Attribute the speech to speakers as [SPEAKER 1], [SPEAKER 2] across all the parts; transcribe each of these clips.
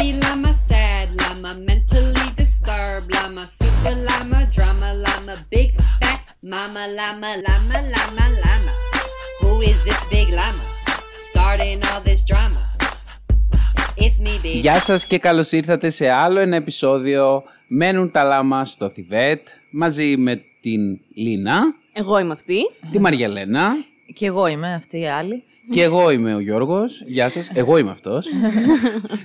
[SPEAKER 1] Happy llama, sad llama, mentally disturbed llama, super llama, drama llama, big fat mama llama, llama, llama, llama. Who is this big llama? Starting all this drama. It's me, big.
[SPEAKER 2] Γεια σας και καλώς ήρθατε σε άλλο ένα επεισόδιο Μένουν τα λάμα στο Θιβέτ μαζί με την Λίνα,
[SPEAKER 3] Εγώ είμαι αυτή.
[SPEAKER 2] τη Μαριαλένα
[SPEAKER 4] Και εγώ είμαι αυτή η άλλη.
[SPEAKER 2] και εγώ είμαι ο Γιώργος. Γεια σας, εγώ είμαι αυτός.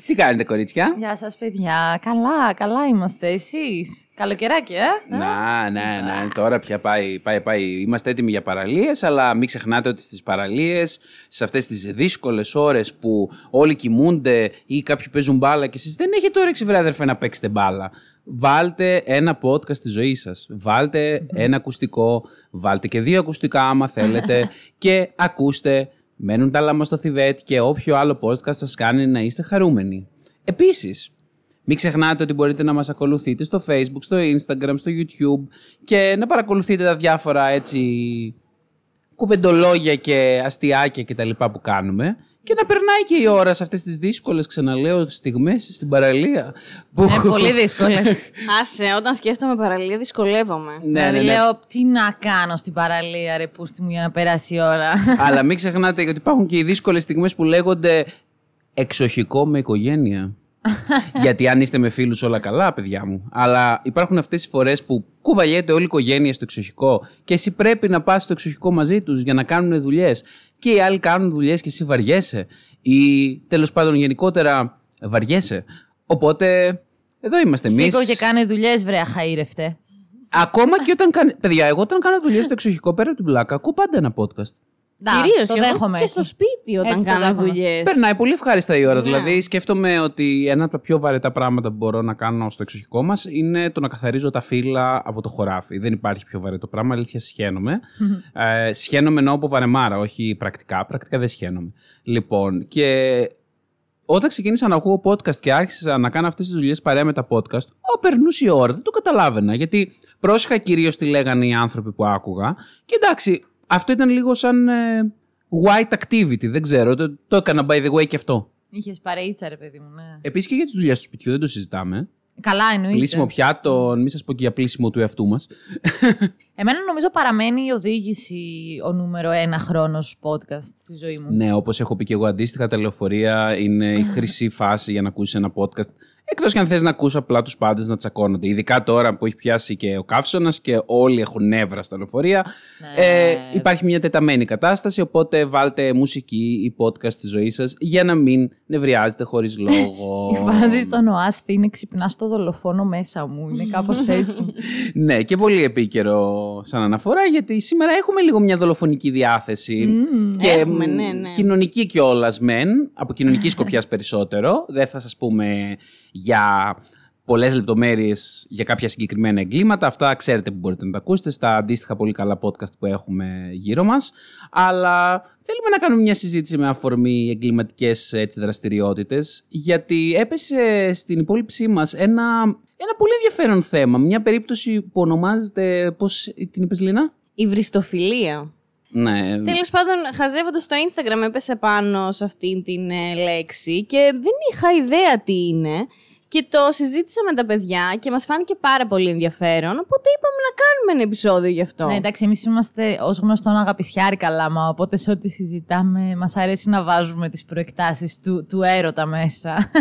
[SPEAKER 2] Τι κάνετε κορίτσια;
[SPEAKER 4] Γεια σας παιδιά. Καλά, καλά είμαστε εσείς. Καλοκαιράκι, ε;
[SPEAKER 2] Να, ναι, ναι, τώρα πια πάει, πάει, πάει. Είμαστε έτοιμοι για παραλίες, αλλά μην ξεχνάτε ότι στις παραλίες, σε αυτές τις δύσκολες ώρες που όλοι κοιμούνται ή κάποιοι παίζουν μπάλα και εσείς δεν έχετε όρεξη βρε αδερφέ να παίξετε μπάλα. Βάλτε ένα podcast στη ζωή σας. Βάλτε ένα ακουστικό, βάλτε και δύο ακουστικά άμα θέλετε και ακούστε Μένουν τα λάμα στο Θιβέτ και όποιο άλλο podcast σας κάνει να είστε χαρούμενοι. Επίσης, μην ξεχνάτε ότι μπορείτε να μας ακολουθείτε στο Facebook, στο Instagram, στο YouTube και να παρακολουθείτε τα διάφορα έτσι κουβεντολόγια και αστιάκια και τα λοιπά που κάνουμε και να περνάει και η ώρα σε αυτές τις δύσκολες, ξαναλέω, στιγμές στην παραλία. Που...
[SPEAKER 4] Είναι πολύ δύσκολες.
[SPEAKER 3] Άσε, όταν σκέφτομαι παραλία δυσκολεύομαι.
[SPEAKER 2] ναι,
[SPEAKER 4] δηλαδή
[SPEAKER 2] ναι, ναι.
[SPEAKER 4] λέω, τι να κάνω στην παραλία, ρε πούστη μου, για να περάσει η ώρα.
[SPEAKER 2] Αλλά μην ξεχνάτε ότι υπάρχουν και οι δύσκολες στιγμές που λέγονται εξοχικό με οικογένεια. Γιατί αν είστε με φίλους όλα καλά, παιδιά μου. Αλλά υπάρχουν αυτές οι φορές που κουβαλιέται όλη η οικογένεια στο εξοχικό και εσύ πρέπει να πας στο εξοχικό μαζί τους για να κάνουν δουλειές. Και οι άλλοι κάνουν δουλειές και εσύ βαριέσαι. Ή τέλος πάντων γενικότερα βαριέσαι. Οπότε εδώ είμαστε εμείς.
[SPEAKER 4] Σήκω και κάνε δουλειές, βρε αχαήρευτε.
[SPEAKER 2] Ακόμα και όταν κάνει. Παιδιά, εγώ όταν κάνω δουλειές στο εξοχικό πέρα από την πλάκα, ακούω πάντα ένα podcast.
[SPEAKER 3] Κυρίως
[SPEAKER 4] το δέχομαι
[SPEAKER 3] και
[SPEAKER 4] έτσι.
[SPEAKER 3] στο σπίτι όταν
[SPEAKER 4] Έτσι το
[SPEAKER 3] κάνω
[SPEAKER 4] δέχομαι.
[SPEAKER 3] δουλειές.
[SPEAKER 2] Περνάει πολύ ευχάριστα η ώρα.
[SPEAKER 3] Ναι.
[SPEAKER 2] Δηλαδή, σκέφτομαι ότι ένα από τα πιο βαρετά πράγματα που μπορώ να κάνω στο εξοχικό μας είναι το να καθαρίζω τα φύλλα από το χωράφι. Δεν υπάρχει πιο βαρετό πράγμα. Αλήθεια, σχαίνομαι. ε, σχαίνομαι εννοώ από βαρεμάρα, όχι πρακτικά. Πρακτικά δεν σχαίνομαι. Λοιπόν, και όταν ξεκίνησα να ακούω podcast και άρχισα να κάνω αυτές τις δουλειές παρέα με τα podcast, ο, περνούσε η ώρα, δεν το καταλάβαινα. Γιατί πρόσεχα κυρίως τι λέγανε οι άνθρωποι που άκουγα. Και εντάξει, αυτό ήταν λίγο σαν ε, white activity, δεν ξέρω. Το, το έκανα by the way και αυτό.
[SPEAKER 4] Είχες παρείτσα, ρε παιδί μου, ναι.
[SPEAKER 2] Επίσης και για τις δουλειές του σπιτιού, δεν το συζητάμε.
[SPEAKER 4] Καλά, εννοείται.
[SPEAKER 2] Πλήσιμο πιάτο, μην σας πω και για πλήσιμο του εαυτού μας.
[SPEAKER 4] Εμένα νομίζω παραμένει η οδήγηση ο νούμερο ένα χρόνος podcast στη ζωή μου.
[SPEAKER 2] ναι, όπως έχω πει και εγώ αντίστοιχα, τα λεωφορεία είναι η χρυσή φάση για να ακούσεις ένα podcast. Εκτός και αν θες να ακούσει απλά τους πάντες να τσακώνονται. Ειδικά τώρα που έχει πιάσει και ο καύσωνας και όλοι έχουν νεύρα στα λεωφορεία.
[SPEAKER 4] Ναι.
[SPEAKER 2] Ε, υπάρχει μια τεταμένη κατάσταση. Οπότε βάλτε μουσική ή podcast στη ζωή σας για να μην νευριάζετε χωρίς λόγο.
[SPEAKER 4] Η φάση στον ΟΑΣΤ είναι ξυπνάς στο δολοφόνο μέσα μου. Είναι κάπως έτσι.
[SPEAKER 2] ναι, και πολύ επίκαιρο σαν αναφορά, γιατί σήμερα έχουμε λίγο μια δολοφονική διάθεση. και
[SPEAKER 3] έχουμε,
[SPEAKER 2] μ,
[SPEAKER 3] ναι, ναι.
[SPEAKER 2] κοινωνική κιόλας μεν, από κοινωνική σκοπιάς περισσότερο. Δεν θα σας πούμε για πολλές λεπτομέρειες για κάποια συγκεκριμένα εγκλήματα. Αυτά ξέρετε που μπορείτε να τα ακούσετε στα αντίστοιχα πολύ καλά podcast που έχουμε γύρω μας. Αλλά θέλουμε να κάνουμε μια συζήτηση με αφορμή εγκληματικές έτσι, δραστηριότητες, γιατί έπεσε στην υπόλοιψή μας ένα, ένα πολύ ενδιαφέρον θέμα. Μια περίπτωση που ονομάζεται, πώς την είπες Λίνα;
[SPEAKER 3] Η βριστοφιλία.
[SPEAKER 2] Ναι,
[SPEAKER 3] Τέλος πάντων, χαζεύοντας το Instagram, έπεσε πάνω σε αυτήν την ε, λέξη και δεν είχα ιδέα τι είναι. Και το συζήτησα με τα παιδιά και μας φάνηκε πάρα πολύ ενδιαφέρον. Οπότε είπαμε να κάνουμε ένα επεισόδιο γι' αυτό.
[SPEAKER 4] ναι, εντάξει, εμείς είμαστε ως γνωστόν αγαπησιάρικα λάμα. Οπότε σε ό,τι συζητάμε, μας αρέσει να βάζουμε τις προεκτάσεις του, του έρωτα μέσα.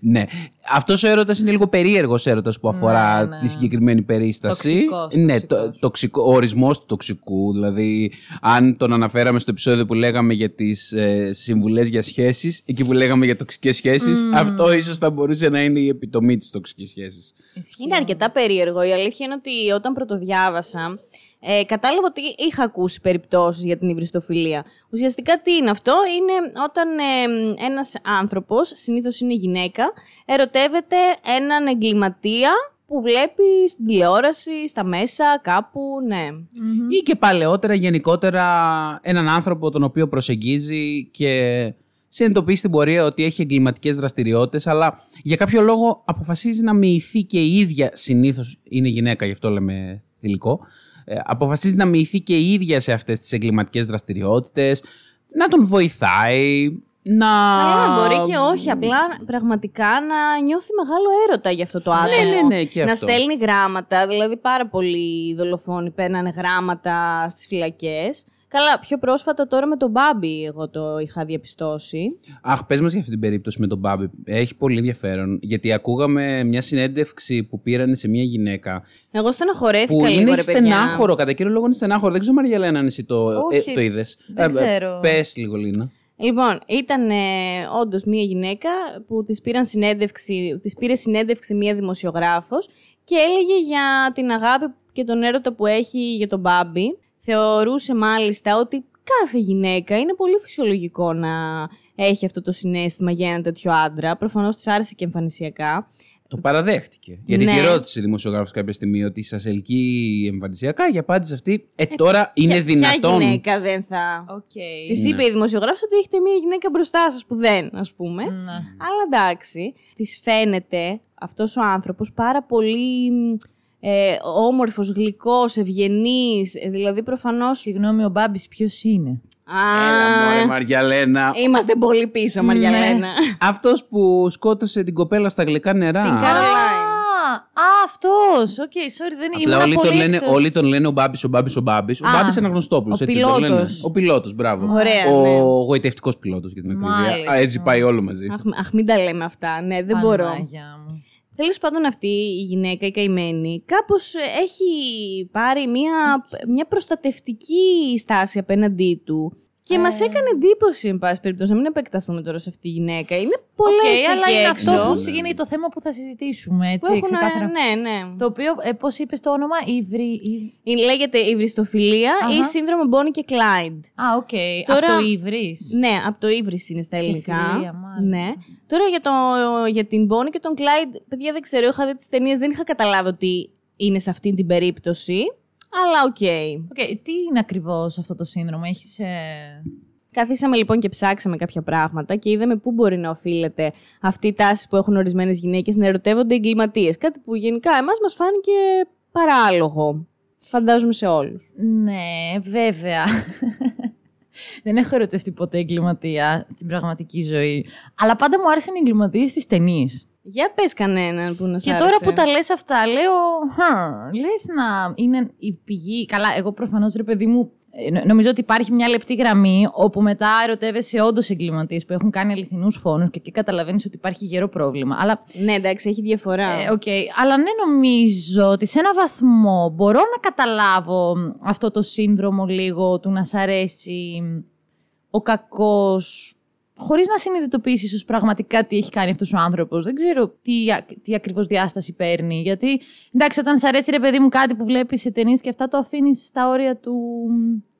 [SPEAKER 2] Ναι. Αυτός ο έρωτας είναι λίγο περίεργος έρωτας που αφορά
[SPEAKER 4] Ναι, ναι.
[SPEAKER 2] τη συγκεκριμένη περίσταση.
[SPEAKER 4] Τοξικός,
[SPEAKER 2] ναι,
[SPEAKER 4] τοξικός.
[SPEAKER 2] το, τοξικός, ο ορισμός του τοξικού. Δηλαδή, αν τον αναφέραμε στο επεισόδιο που λέγαμε για τις ε, συμβουλές για σχέσεις, εκεί που λέγαμε για τοξικές σχέσεις, αυτό ίσως θα μπορούσε να είναι η επιτομή της τοξικής σχέσης.
[SPEAKER 3] Είναι αρκετά περίεργο. Η αλήθεια είναι ότι όταν πρωτοδιάβασα, ε, κατάλαβα ότι είχα ακούσει περιπτώσεις για την υβριστοφιλία. Ουσιαστικά τι είναι αυτό, είναι όταν ε, ένας άνθρωπος, συνήθως είναι γυναίκα, ερωτεύεται έναν εγκληματία που βλέπει στην τηλεόραση, στα μέσα, κάπου, ναι.
[SPEAKER 2] Ή και παλαιότερα, γενικότερα, έναν άνθρωπο τον οποίο προσεγγίζει και συνειδητοποιεί στην πορεία ότι έχει εγκληματικές δραστηριότητες, αλλά για κάποιο λόγο αποφασίζει να μοιηθεί και η ίδια. Συνήθως είναι γυναίκα, γι' αυτό λέμε θηλυκό. Ε, αποφασίζει να μοιηθεί και η ίδια σε αυτές τις εγκληματικές δραστηριότητες, να τον βοηθάει, να.
[SPEAKER 3] Αλλά μπορεί και όχι. Απλά πραγματικά να νιώθει μεγάλο έρωτα για αυτό το άτομο.
[SPEAKER 2] Ναι, ναι, ναι, και
[SPEAKER 3] να
[SPEAKER 2] αυτό.
[SPEAKER 3] στέλνει γράμματα. Δηλαδή, πάρα πολλοί δολοφόνοι παίρνανε γράμματα στις φυλακές. Καλά, πιο πρόσφατα τώρα με τον Μπάμπι, εγώ το είχα διαπιστώσει.
[SPEAKER 2] Αχ, πες μας για αυτή την περίπτωση με τον Μπάμπη. Έχει πολύ ενδιαφέρον. Γιατί ακούγαμε μια συνέντευξη που πήραν σε μια γυναίκα.
[SPEAKER 3] Εγώ στεναχωρέθηκα
[SPEAKER 2] Που
[SPEAKER 3] λίγο,
[SPEAKER 2] είναι
[SPEAKER 3] ρε παιδιά.
[SPEAKER 2] στενάχωρο. Κατά κύριο λόγο είναι στενάχωρο. Δεν ξέρω, Μαριαλένα, αν εσύ το,
[SPEAKER 4] Όχι,
[SPEAKER 2] ε, το είδες.
[SPEAKER 4] δεν ξέρω.
[SPEAKER 2] Πες λίγο, Λίνα.
[SPEAKER 3] Λοιπόν, ήταν ε, όντως μία γυναίκα που της, πήραν συνέντευξη, της πήρε συνέντευξη μία δημοσιογράφος και έλεγε για την αγάπη και τον έρωτα που έχει για τον Μπάμπη. Θεωρούσε μάλιστα ότι κάθε γυναίκα είναι πολύ φυσιολογικό να έχει αυτό το συνέστημα για ένα τέτοιο άντρα. Προφανώς της άρεσε και εμφανισιακά.
[SPEAKER 2] Το παραδέχτηκε. Γιατί
[SPEAKER 3] Ναι.
[SPEAKER 2] τη ρώτησε η δημοσιογράφος κάποια στιγμή ότι σας ελκύει εμφανισιακά και απάντησε αυτή. Ε, τώρα είναι
[SPEAKER 3] Ποια-
[SPEAKER 2] δυνατόν.
[SPEAKER 3] Ποια γυναίκα δεν θα...
[SPEAKER 4] Οκ.
[SPEAKER 3] Της
[SPEAKER 2] Ναι.
[SPEAKER 3] είπε η δημοσιογράφος ότι έχετε μία γυναίκα μπροστά σας που δεν, ας πούμε.
[SPEAKER 4] Ναι.
[SPEAKER 3] Αλλά εντάξει, της φαίνεται αυτός ο άνθρωπος πάρα πολύ ε, όμορφος, γλυκός, ευγενής, ε, δηλαδή προφανώς...
[SPEAKER 4] Συγγνώμη, ο Μπάμπης ποιος είναι;
[SPEAKER 3] Α,
[SPEAKER 2] Έλα, μωρέ, Μαριαλένα.
[SPEAKER 3] Είμαστε πολύ πίσω, Μαριαλένα.
[SPEAKER 2] Αυτός που σκότωσε την κοπέλα στα Γλυκά Νερά.
[SPEAKER 3] Την Caroline.
[SPEAKER 4] Α, α αυτός. Οκ, sorry, δεν
[SPEAKER 2] Απλά
[SPEAKER 4] ήμουν
[SPEAKER 2] όλοι τον,
[SPEAKER 4] πολύ
[SPEAKER 2] λένε,
[SPEAKER 4] εκτός.
[SPEAKER 2] όλοι τον λένε ο Μπάμπης, ο Μπάμπης, ο Μπάμπης. Ο
[SPEAKER 4] Α,
[SPEAKER 2] Μπάμπης είναι Αναγνωστόπουλος.
[SPEAKER 4] ο
[SPEAKER 2] έτσι τον λένε.
[SPEAKER 4] πιλότος.
[SPEAKER 2] Ο πιλότος, μπράβο.
[SPEAKER 3] Ωραία,
[SPEAKER 2] Ο
[SPEAKER 3] ναι.
[SPEAKER 2] γοητευτικός πιλότος για την ακρίβεια.
[SPEAKER 4] Μάλιστα.
[SPEAKER 2] Α, Έτσι πάει όλο μαζί.
[SPEAKER 3] αχ, αχ, μην τα λέμε αυτά. Ναι, δεν μπορώ.
[SPEAKER 4] Παναγιά μου.
[SPEAKER 3] Τέλος πάντων, αυτή η γυναίκα, η καημένη, κάπως έχει πάρει μια, μια προστατευτική στάση απέναντί του. Και
[SPEAKER 4] Ε.
[SPEAKER 3] μας μα έκανε εντύπωση, εν πάση περιπτώσει, να μην επεκταθούμε τώρα σε αυτή τη γυναίκα. Είναι πολλές
[SPEAKER 4] Οκ, αλλά είναι αυτό
[SPEAKER 2] Ναι,
[SPEAKER 4] που
[SPEAKER 2] ναι.
[SPEAKER 4] είναι το θέμα που θα συζητήσουμε,
[SPEAKER 3] που
[SPEAKER 4] έτσι,
[SPEAKER 3] έχουν.
[SPEAKER 4] ξεκάθαρα.
[SPEAKER 3] Ναι, ναι.
[SPEAKER 4] Το οποίο, ε, πώς είπες το όνομα, Ιβρι... Ι-
[SPEAKER 3] Είναι- Λέγεται υβριστοφιλία ή
[SPEAKER 4] Αχα.
[SPEAKER 3] σύνδρομο Bonnie και Clyde.
[SPEAKER 4] Α, οκ.
[SPEAKER 3] Τώρα-
[SPEAKER 4] Από το Ύβρις.
[SPEAKER 3] Ναι, από το Ύβρις είναι στα ελληνικά.
[SPEAKER 4] φιλία, μάλιστα.
[SPEAKER 3] ναι. Τώρα για, το, για την Bonnie και τον Clyde, παιδιά δεν ξέρω, είχα δει τις ταινίες, δεν είχα καταλάβει ότι είναι σε αυτή την περίπτωση. Αλλά οκ.
[SPEAKER 4] Οκ, τι είναι ακριβώς αυτό το σύνδρομο, έχεις... ε,
[SPEAKER 3] Καθίσαμε λοιπόν και ψάξαμε κάποια πράγματα και είδαμε πού μπορεί να οφείλεται αυτή η τάση που έχουν ορισμένες γυναίκες να ερωτεύονται εγκληματίες. Κάτι που γενικά εμάς μας φάνηκε παράλογο. Φαντάζομαι σε όλους.
[SPEAKER 4] Ναι, βέβαια. Δεν έχω ερωτευτεί ποτέ εγκληματία στην πραγματική ζωή. Αλλά πάντα μου άρεσαν οι εγκληματίες στις ταινίες.
[SPEAKER 3] Για πες κανέναν που να σ'
[SPEAKER 4] Και
[SPEAKER 3] άρεσε.
[SPEAKER 4] τώρα που τα λες αυτά, λέω, «Χμ, λες να είναι η πηγή... Καλά, εγώ προφανώς, ρε παιδί μου, ε, νο- νομίζω ότι υπάρχει μια λεπτή γραμμή όπου μετά ερωτεύεσαι όντως εγκληματίες που έχουν κάνει αληθινούς φόνους και εκεί καταλαβαίνεις ότι υπάρχει γερό πρόβλημα. Αλλά,
[SPEAKER 3] Ναι, εντάξει, έχει διαφορά.
[SPEAKER 4] ε, οκ, αλλά ναι, νομίζω ότι σε ένα βαθμό μπορώ να καταλάβω μ, αυτό το σύνδρομο λίγο του να σ' αρέσει μ, ο κακός χωρίς να συνειδητοποιήσεις ίσως πραγματικά τι έχει κάνει αυτός ο άνθρωπος. Δεν ξέρω τι, α- τι ακριβώς διάσταση παίρνει. Γιατί, εντάξει, όταν σ' αρέσει ρε παιδί μου κάτι που βλέπεις σε ταινίες και αυτά το αφήνεις στα όρια του...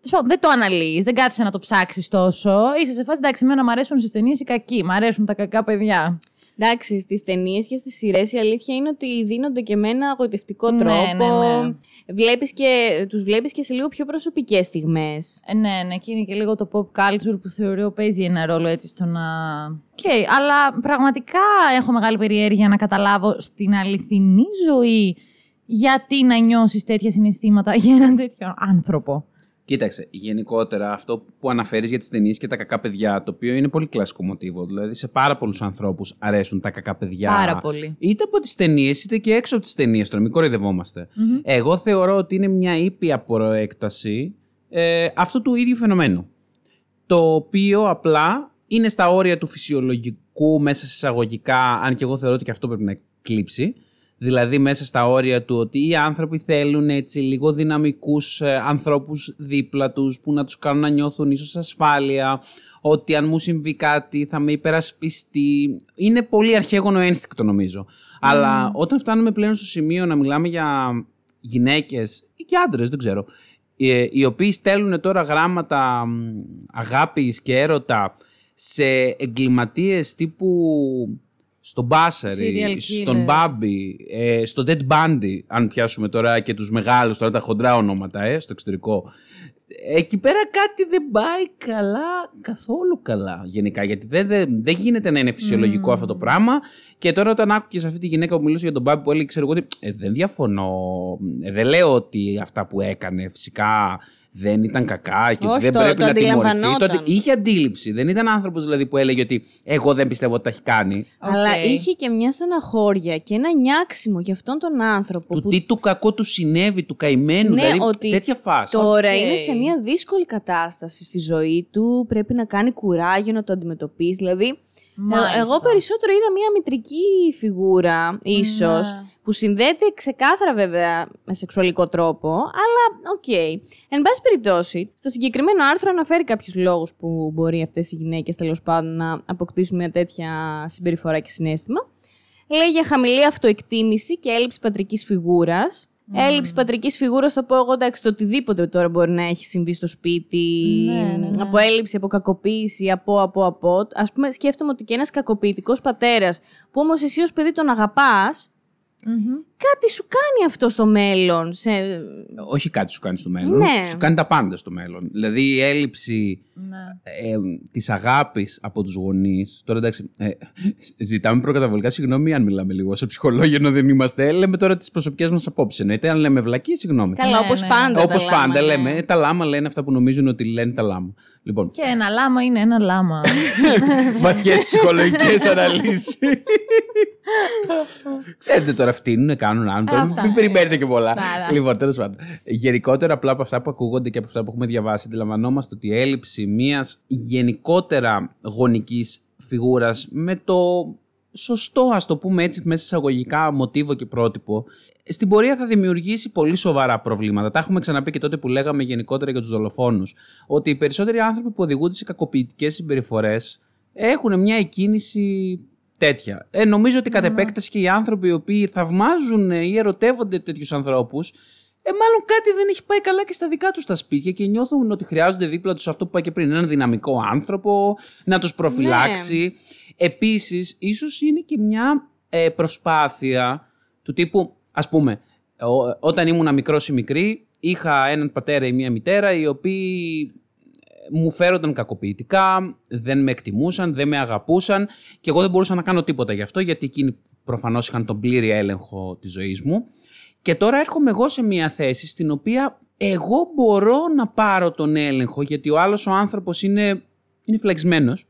[SPEAKER 4] Τέλος πάντων, Δεν το αναλύεις, δεν κάθεσαι να το ψάξεις τόσο. Είσαι σε φάση, εντάξει, εμένα μου αρέσουν στις ταινίες οι κακοί, μου αρέσουν τα κακά παιδιά.
[SPEAKER 3] Εντάξει, στις ταινίες και στις σειρές η αλήθεια είναι ότι δίνονται και με ένα γοητευτικό
[SPEAKER 4] Ναι,
[SPEAKER 3] τρόπο.
[SPEAKER 4] ναι, ναι.
[SPEAKER 3] Βλέπεις και, τους βλέπεις και σε λίγο πιο προσωπικές στιγμές.
[SPEAKER 4] Ε, ναι, ναι, και είναι και λίγο το pop culture που θεωρώ παίζει ένα ρόλο έτσι στο να. Οκ, αλλά πραγματικά έχω μεγάλη περιέργεια να καταλάβω στην αληθινή ζωή γιατί να νιώσεις τέτοια συναισθήματα για έναν τέτοιο άνθρωπο.
[SPEAKER 2] Κοίταξε, γενικότερα αυτό που αναφέρεις για τις ταινίες και τα κακά παιδιά, το οποίο είναι πολύ κλασικό μοτίβο. Δηλαδή, σε πάρα πολλούς ανθρώπους αρέσουν τα κακά παιδιά.
[SPEAKER 4] Πάρα πολύ.
[SPEAKER 2] Είτε από τις ταινίες, είτε και έξω από τις ταινίες. Τώρα, μην κοροϊδευόμαστε. Εγώ θεωρώ ότι είναι μια ήπια προέκταση ε, αυτού του ίδιου φαινομένου. Το οποίο απλά είναι στα όρια του φυσιολογικού μέσα σε εισαγωγικά, αν και εγώ θεωρώ ότι και αυτό πρέπει να κλείψει. Δηλαδή μέσα στα όρια του ότι οι άνθρωποι θέλουν έτσι λίγο δυναμικούς ε, ανθρώπους δίπλα τους που να τους κάνουν να νιώθουν ίσως ασφάλεια, ότι αν μου συμβεί κάτι θα με υπερασπιστεί. Είναι πολύ αρχαίγωνο ένστικτο νομίζω. Αλλά όταν φτάνουμε πλέον στο σημείο να μιλάμε για γυναίκες ή και άντρες, δεν ξέρω, ε, οι οποίοι στέλνουν τώρα γράμματα μ, αγάπης και έρωτα σε εγκληματίες τύπου στον Μπάσαρη,
[SPEAKER 4] Serial
[SPEAKER 2] στον
[SPEAKER 4] killer.
[SPEAKER 2] Μπάμπι, ε, στο Dead Bundy, αν πιάσουμε τώρα και τους μεγάλους, τώρα τα χοντρά ονόματα, ε, στο εξωτερικό. Εκεί πέρα κάτι δεν πάει καλά, καθόλου καλά γενικά, γιατί δεν, δεν, δεν γίνεται να είναι φυσιολογικό αυτό το πράγμα. Και τώρα όταν άκουγες αυτή τη γυναίκα που μιλούσε για τον Μπάμπι που έλεγε, ξέρω εγώ, ότι ε, δεν διαφωνώ, ε, δεν λέω ότι αυτά που έκανε φυσικά δεν ήταν κακά και
[SPEAKER 3] Όχι,
[SPEAKER 2] ότι δεν
[SPEAKER 3] το-
[SPEAKER 2] πρέπει
[SPEAKER 3] το
[SPEAKER 2] να τιμωρηθεί.
[SPEAKER 3] αντιλαμβανόταν.
[SPEAKER 2] Τότε είχε αντίληψη. Δεν ήταν άνθρωπος δηλαδή που έλεγε ότι εγώ δεν πιστεύω ότι τα έχει κάνει.
[SPEAKER 3] Αλλά
[SPEAKER 4] Οκ.
[SPEAKER 3] είχε και μια στεναχώρια και ένα νοιάξιμο για αυτόν τον άνθρωπο.
[SPEAKER 2] Του
[SPEAKER 3] που
[SPEAKER 2] τι του κακό του συνέβη, του καημένου.
[SPEAKER 3] Ναι,
[SPEAKER 2] δηλαδή
[SPEAKER 3] ότι
[SPEAKER 2] τέτοια φάση.
[SPEAKER 3] Τώρα
[SPEAKER 4] Οκ.
[SPEAKER 3] είναι σε μια δύσκολη κατάσταση στη ζωή του. Πρέπει να κάνει κουράγιο να το αντιμετωπίσει. Δηλαδή, ε,
[SPEAKER 4] Μάλιστα.
[SPEAKER 3] εγώ περισσότερο είδα μια μητρική φιγούρα, ίσως,
[SPEAKER 4] Ναι.
[SPEAKER 3] που συνδέεται ξεκάθαρα βέβαια με σεξουαλικό τρόπο, αλλά οκ. Εν πάση περιπτώσει, στο συγκεκριμένο άρθρο αναφέρει κάποιους λόγους που μπορεί αυτές οι γυναίκες τέλος πάντων να αποκτήσουν μια τέτοια συμπεριφορά και συνέστημα. Λέει για χαμηλή αυτοεκτίμηση και έλλειψη πατρικής φιγούρας. Έλλειψη πατρικής φιγούρας, το πω εγώ εντάξει, το οτιδήποτε τώρα μπορεί να έχει συμβεί στο σπίτι.
[SPEAKER 4] Ναι, ναι, ναι.
[SPEAKER 3] Από έλλειψη, από κακοποίηση, από, από, από. Α πούμε, σκέφτομαι ότι και ένας κακοποιητικός πατέρας, που όμως εσύ ως παιδί τον αγαπάς,
[SPEAKER 4] Μμμ.
[SPEAKER 3] Κάτι σου κάνει αυτό στο μέλλον. Σε...
[SPEAKER 2] Όχι κάτι σου κάνει στο μέλλον.
[SPEAKER 3] Ναι.
[SPEAKER 2] Σου κάνει τα πάντα στο μέλλον. Δηλαδή η έλλειψη
[SPEAKER 4] Ναι.
[SPEAKER 2] ε, της αγάπης από τους γονείς. Τώρα εντάξει, ε, ζητάμε προκαταβολικά συγγνώμη αν μιλάμε λίγο σε ψυχολόγιο ενώ δεν είμαστε. Λέμε τώρα τις προσωπικές μας απόψεις. Εννοείται αν λέμε βλακή, συγγνώμη.
[SPEAKER 3] Καλά,
[SPEAKER 4] Ναι,
[SPEAKER 3] όπως
[SPEAKER 4] ναι.
[SPEAKER 3] πάντα.
[SPEAKER 2] Όπως
[SPEAKER 3] τα
[SPEAKER 2] πάντα
[SPEAKER 3] λάμα, ναι.
[SPEAKER 2] λέμε, τα λάμα λένε αυτά που νομίζουν ότι λένε τα λάμα. Λοιπόν,
[SPEAKER 4] Και ένα λάμα είναι ένα λάμα.
[SPEAKER 2] βαθιές ψυχολογικές αναλύσεις. Ξέρετε τώρα, φτύνουν, κάνουν άντρα.
[SPEAKER 4] Αυτά,
[SPEAKER 2] Μην
[SPEAKER 4] ε.
[SPEAKER 2] περιμένετε και πολλά.
[SPEAKER 4] Ναι, ναι.
[SPEAKER 2] Λοιπόν, τέλος πάντων. Γενικότερα, απλά από αυτά που ακούγονται και από αυτά που έχουμε διαβάσει, αντιλαμβανόμαστε ότι η έλλειψη μια γενικότερα γονικής φιγούρας με το σωστό, ας το πούμε έτσι, μέσα εισαγωγικά μοτίβο και πρότυπο, στην πορεία θα δημιουργήσει πολύ σοβαρά προβλήματα. Τα έχουμε ξαναπεί και τότε που λέγαμε γενικότερα για τους δολοφόνους. Ότι οι περισσότεροι άνθρωποι που οδηγούνται σε κακοποιητικές συμπεριφορές έχουν μια εκκίνηση τέτοια. Ε, νομίζω ότι κατ' επέκταση και οι άνθρωποι οι οποίοι θαυμάζουν ή ερωτεύονται τέτοιους ανθρώπους, ε, μάλλον κάτι δεν έχει πάει καλά και στα δικά τους τα σπίτια και νιώθουν ότι χρειάζονται δίπλα τους αυτό που είπα και πριν, έναν δυναμικό άνθρωπο, να τους προφυλάξει. Επίσης, ίσως είναι και μια ε, προσπάθεια του τύπου, ας πούμε, ο- όταν ήμουν μικρός ή μικρή, είχα έναν πατέρα ή μία μητέρα οι οποίοι μου φέρονταν κακοποιητικά, δεν με εκτιμούσαν, δεν με αγαπούσαν και εγώ δεν μπορούσα να κάνω τίποτα γι' αυτό γιατί εκείνοι προφανώς είχαν τον πλήρη έλεγχο της ζωής μου. Και τώρα έρχομαι εγώ σε μια θέση στην οποία εγώ μπορώ να πάρω τον έλεγχο γιατί ο άλλος ο άνθρωπος είναι, είναι φλεξμένος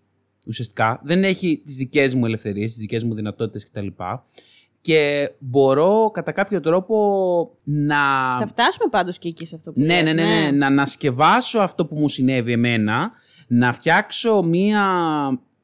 [SPEAKER 2] ουσιαστικά, δεν έχει τις δικές μου ελευθερίες, τις δικές μου δυνατότητες κτλ. Και μπορώ κατά κάποιο τρόπο να...
[SPEAKER 3] Θα φτάσουμε πάντως και εκεί σε αυτό που
[SPEAKER 2] Ναι,
[SPEAKER 3] λες,
[SPEAKER 2] ναι, ναι, ναι, να ανασκευάσω αυτό που μου συνέβη εμένα, να φτιάξω μία,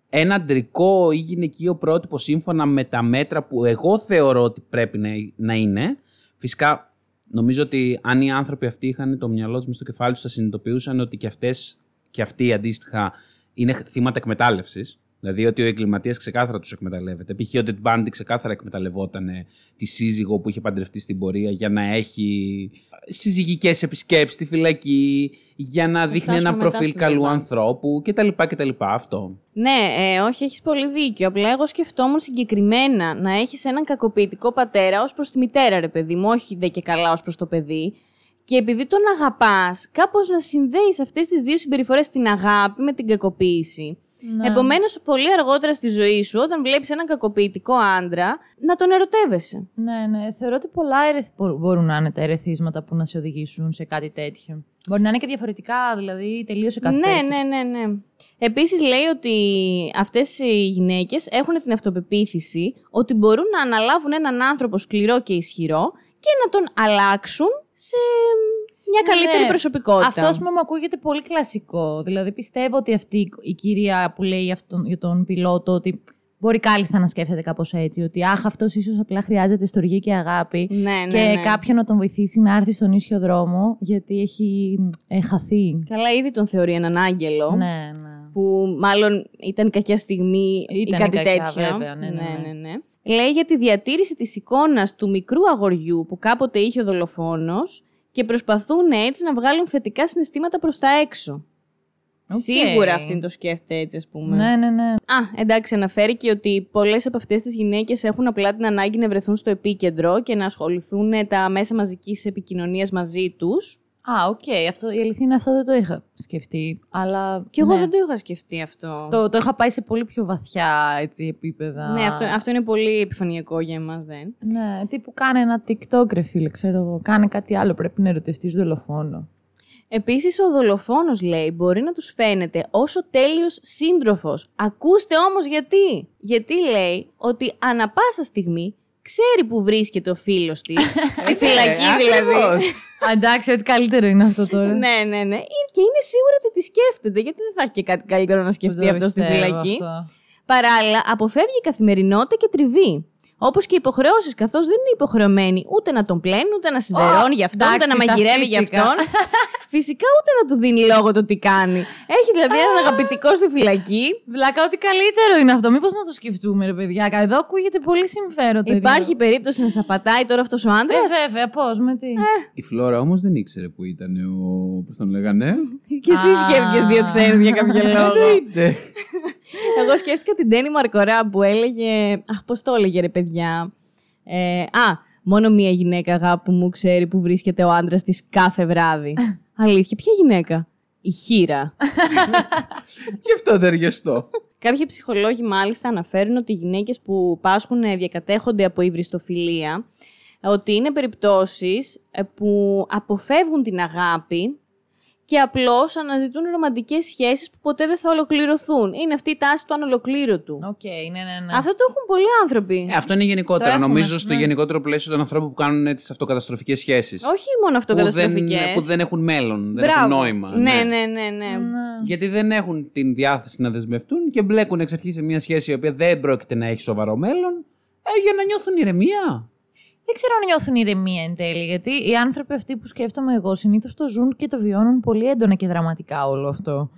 [SPEAKER 2] ένα αντρικό ή γυναικείο πρότυπο σύμφωνα με τα μέτρα που εγώ θεωρώ ότι πρέπει να, να είναι. Φυσικά, νομίζω ότι αν οι άνθρωποι αυτοί είχαν το μυαλό τους μες στο κεφάλι τους, θα συνειδητοποιούσαν ότι και αυτές και αυτοί αντίστοιχα είναι θύματα εκμετάλλευσης. Δηλαδή ότι ο εγκληματίας ξεκάθαρα τους εκμεταλλεύεται. Π.χ. ο Ted Bundy ξεκάθαρα εκμεταλλευόταν ε, τη σύζυγο που είχε παντρευτεί στην πορεία για να έχει συζυγικές επισκέψεις στη φυλακή, για να δείχνει
[SPEAKER 3] φτάσουμε
[SPEAKER 2] ένα
[SPEAKER 3] μετά
[SPEAKER 2] προφίλ
[SPEAKER 3] στο
[SPEAKER 2] καλού
[SPEAKER 3] Ted Bundy.
[SPEAKER 2] ανθρώπου κτλ. κτλ. Αυτό.
[SPEAKER 3] Ναι, ε, όχι, έχεις πολύ δίκιο. Απλά εγώ σκεφτόμουν συγκεκριμένα να έχεις έναν κακοποιητικό πατέρα ως προς τη μητέρα, ρε παιδί μου, όχι δε και καλά ως προς το παιδί. Και επειδή τον αγαπάς, κάπως να συνδέεις αυτές τις δύο συμπεριφορές, την αγάπη με την κακοποίηση.
[SPEAKER 4] Ναι.
[SPEAKER 3] Επομένως, πολύ αργότερα στη ζωή σου, όταν βλέπεις έναν κακοποιητικό άντρα, να τον ερωτεύεσαι.
[SPEAKER 4] Ναι, ναι. Θεωρώ ότι πολλά ερεθ... μπο- μπορούν να είναι τα ερεθίσματα που να σε οδηγήσουν σε κάτι τέτοιο. Μπορεί να είναι και διαφορετικά, δηλαδή τελείω σε κάθε
[SPEAKER 3] Ναι,
[SPEAKER 4] περίπτωση.
[SPEAKER 3] ναι, ναι, ναι. Επίσης λέει ότι αυτές οι γυναίκες έχουν την αυτοπεποίθηση ότι μπορούν να αναλάβουν έναν άνθρωπο σκληρό και ισχυρό και να τον αλλάξουν σε μια καλύτερη
[SPEAKER 4] Ναι.
[SPEAKER 3] προσωπικότητα.
[SPEAKER 4] Αυτό, ας πούμε, μου ακούγεται πολύ κλασικό. Δηλαδή, πιστεύω ότι αυτή η κυρία που λέει αυτόν, για τον πιλότο ότι μπορεί κάλλιστα να σκέφτεται κάπως έτσι. Ότι αχ, αυτός ίσως απλά χρειάζεται στοργή και αγάπη.
[SPEAKER 3] Ναι, ναι,
[SPEAKER 4] και
[SPEAKER 3] ναι.
[SPEAKER 4] κάποιον να τον βοηθήσει να έρθει στον ίσιο δρόμο, γιατί έχει ε, χαθεί.
[SPEAKER 3] Καλά, ήδη τον θεωρεί έναν άγγελο.
[SPEAKER 4] Ναι, ναι.
[SPEAKER 3] Που μάλλον ήταν κακιά στιγμή
[SPEAKER 4] Ήτανε
[SPEAKER 3] ή κάτι
[SPEAKER 4] κακιά,
[SPEAKER 3] τέτοιο.
[SPEAKER 4] βέβαια, ναι, ναι, ναι.
[SPEAKER 3] ναι, ναι. Λέει για τη διατήρηση της εικόνας του μικρού αγοριού που κάποτε είχε ο δολοφόνος και προσπαθούν έτσι να βγάλουν θετικά συναισθήματα προς τα έξω.
[SPEAKER 4] Οκ.
[SPEAKER 3] Σίγουρα αυτήν το σκέφτεται έτσι, ας πούμε.
[SPEAKER 4] Ναι, ναι, ναι.
[SPEAKER 3] Α, εντάξει, αναφέρει και ότι πολλές από αυτές τις γυναίκες έχουν απλά την ανάγκη να βρεθούν στο επίκεντρο και να ασχοληθούν τα μέσα μαζικής επικοινωνίας μαζί τους.
[SPEAKER 4] Α, οκ. Αυτό, η αλήθεια είναι αυτό δεν το είχα σκεφτεί. Αλλά.
[SPEAKER 3] Και εγώ
[SPEAKER 4] ναι.
[SPEAKER 3] δεν το είχα σκεφτεί αυτό.
[SPEAKER 4] Το, το είχα πάει σε πολύ πιο βαθιά έτσι, επίπεδα.
[SPEAKER 3] Ναι, αυτό, αυτό είναι πολύ επιφανειακό για εμάς, δεν.
[SPEAKER 4] Ναι, τύπου κάνε ένα TikTok, ρε φίλε, ξέρω εγώ. Κάνε κάτι άλλο. Πρέπει να ερωτευτείς δολοφόνο.
[SPEAKER 3] Επίσης, ο δολοφόνος, λέει, μπορεί να τους φαίνεται όσο τέλειος σύντροφος. Ακούστε όμως γιατί. Γιατί λέει ότι ανα πάσα στιγμή ξέρει που βρίσκεται ο φίλος της. στη φυλακή
[SPEAKER 2] Ε,
[SPEAKER 3] δηλαδή.
[SPEAKER 2] ακριβώς.
[SPEAKER 4] Εντάξει, ότι καλύτερο είναι αυτό τώρα.
[SPEAKER 3] ναι, ναι, ναι. Και είναι σίγουρο ότι τη σκέφτεται, γιατί δεν θα έχει και κάτι καλύτερο να σκεφτεί
[SPEAKER 4] Δεν
[SPEAKER 3] αυτός στη
[SPEAKER 4] πιστεύω
[SPEAKER 3] φυλακή.
[SPEAKER 4] αυτό.
[SPEAKER 3] Παράλληλα, αποφεύγει η καθημερινότητα και τριβή. Όπως και οι υποχρεώσεις, καθώς δεν είναι υποχρεωμένοι ούτε να τον πλένουν, ούτε να σιδερώνει για αυτόν, ούτε
[SPEAKER 4] εντάξει,
[SPEAKER 3] να μαγειρεύει για
[SPEAKER 4] ταυτίστηκα.
[SPEAKER 3] αυτόν. Φυσικά ούτε να του δίνει λόγο το τι κάνει. Έχει δηλαδή έναν αγαπητικό στη φυλακή.
[SPEAKER 4] Βλάκα, ότι καλύτερο είναι αυτό. Μήπως να το σκεφτούμε, ρε παιδιά. Εδώ ακούγεται πολύ συμφέρον. το
[SPEAKER 3] Υπάρχει
[SPEAKER 4] ίδιο.
[SPEAKER 3] περίπτωση να σαπατάει τώρα αυτός ο άντρας;
[SPEAKER 4] Ε, βέβαια, πώς, με τι.
[SPEAKER 2] Η Φλόρα όμως δεν ήξερε που ήταν ο. Πώς τον λέγανε;
[SPEAKER 3] και εσύ
[SPEAKER 4] Α.
[SPEAKER 3] σκέφτηκες δύο ξένους για κάποιο λόγο.
[SPEAKER 2] Εννοείται.
[SPEAKER 3] Εγώ σκέφτηκα την Τέννη Μαρκορά που έλεγε. Αχ, πώς το έλεγε, ρε παιδιά. Ε, α, μόνο μία γυναίκα αγάπη μου ξέρει που βρίσκεται ο άντρας της κάθε βράδυ. Αλήθεια, ποια γυναίκα; Η χήρα.
[SPEAKER 2] Και αυτό ταιριαστό.
[SPEAKER 3] Κάποιοι ψυχολόγοι μάλιστα αναφέρουν ότι οι γυναίκες που πάσχουν ε, διακατέχονται από υβριστοφιλία, ε, ότι είναι περιπτώσεις ε, που αποφεύγουν την αγάπη και απλώς αναζητούν ρομαντικές σχέσεις που ποτέ δεν θα ολοκληρωθούν. Είναι αυτή η τάση του ανολοκλήρωτου.
[SPEAKER 4] Οκ, ναι, ναι, ναι.
[SPEAKER 3] Αυτό το έχουν πολλοί άνθρωποι.
[SPEAKER 2] Ε, αυτό είναι γενικότερο.
[SPEAKER 4] Το έχουμε,
[SPEAKER 2] Νομίζω στο
[SPEAKER 4] ναι.
[SPEAKER 2] γενικότερο πλαίσιο των ανθρώπων που κάνουν τις αυτοκαταστροφικές σχέσεις.
[SPEAKER 3] Όχι μόνο
[SPEAKER 2] που, δεν,
[SPEAKER 3] αυτοκαταστροφικές.
[SPEAKER 2] που δεν έχουν μέλλον, δεν
[SPEAKER 3] Μπράβο.
[SPEAKER 2] έχουν νόημα.
[SPEAKER 3] Ναι, ναι, ναι, ναι.
[SPEAKER 4] Ναι.
[SPEAKER 2] Γιατί δεν έχουν την διάθεση να δεσμευτούν και μπλέκουν εξ αρχής σε μια σχέση η οποία δεν πρόκειται να έχει σοβαρό μέλλον ε, για να νιώθουν ηρεμία.
[SPEAKER 4] Δεν ξέρω αν νιώθουν ηρεμία εν τέλει, γιατί οι άνθρωποι αυτοί που σκέφτομαι εγώ συνήθως το ζουν και το βιώνουν πολύ έντονα και δραματικά όλο αυτό.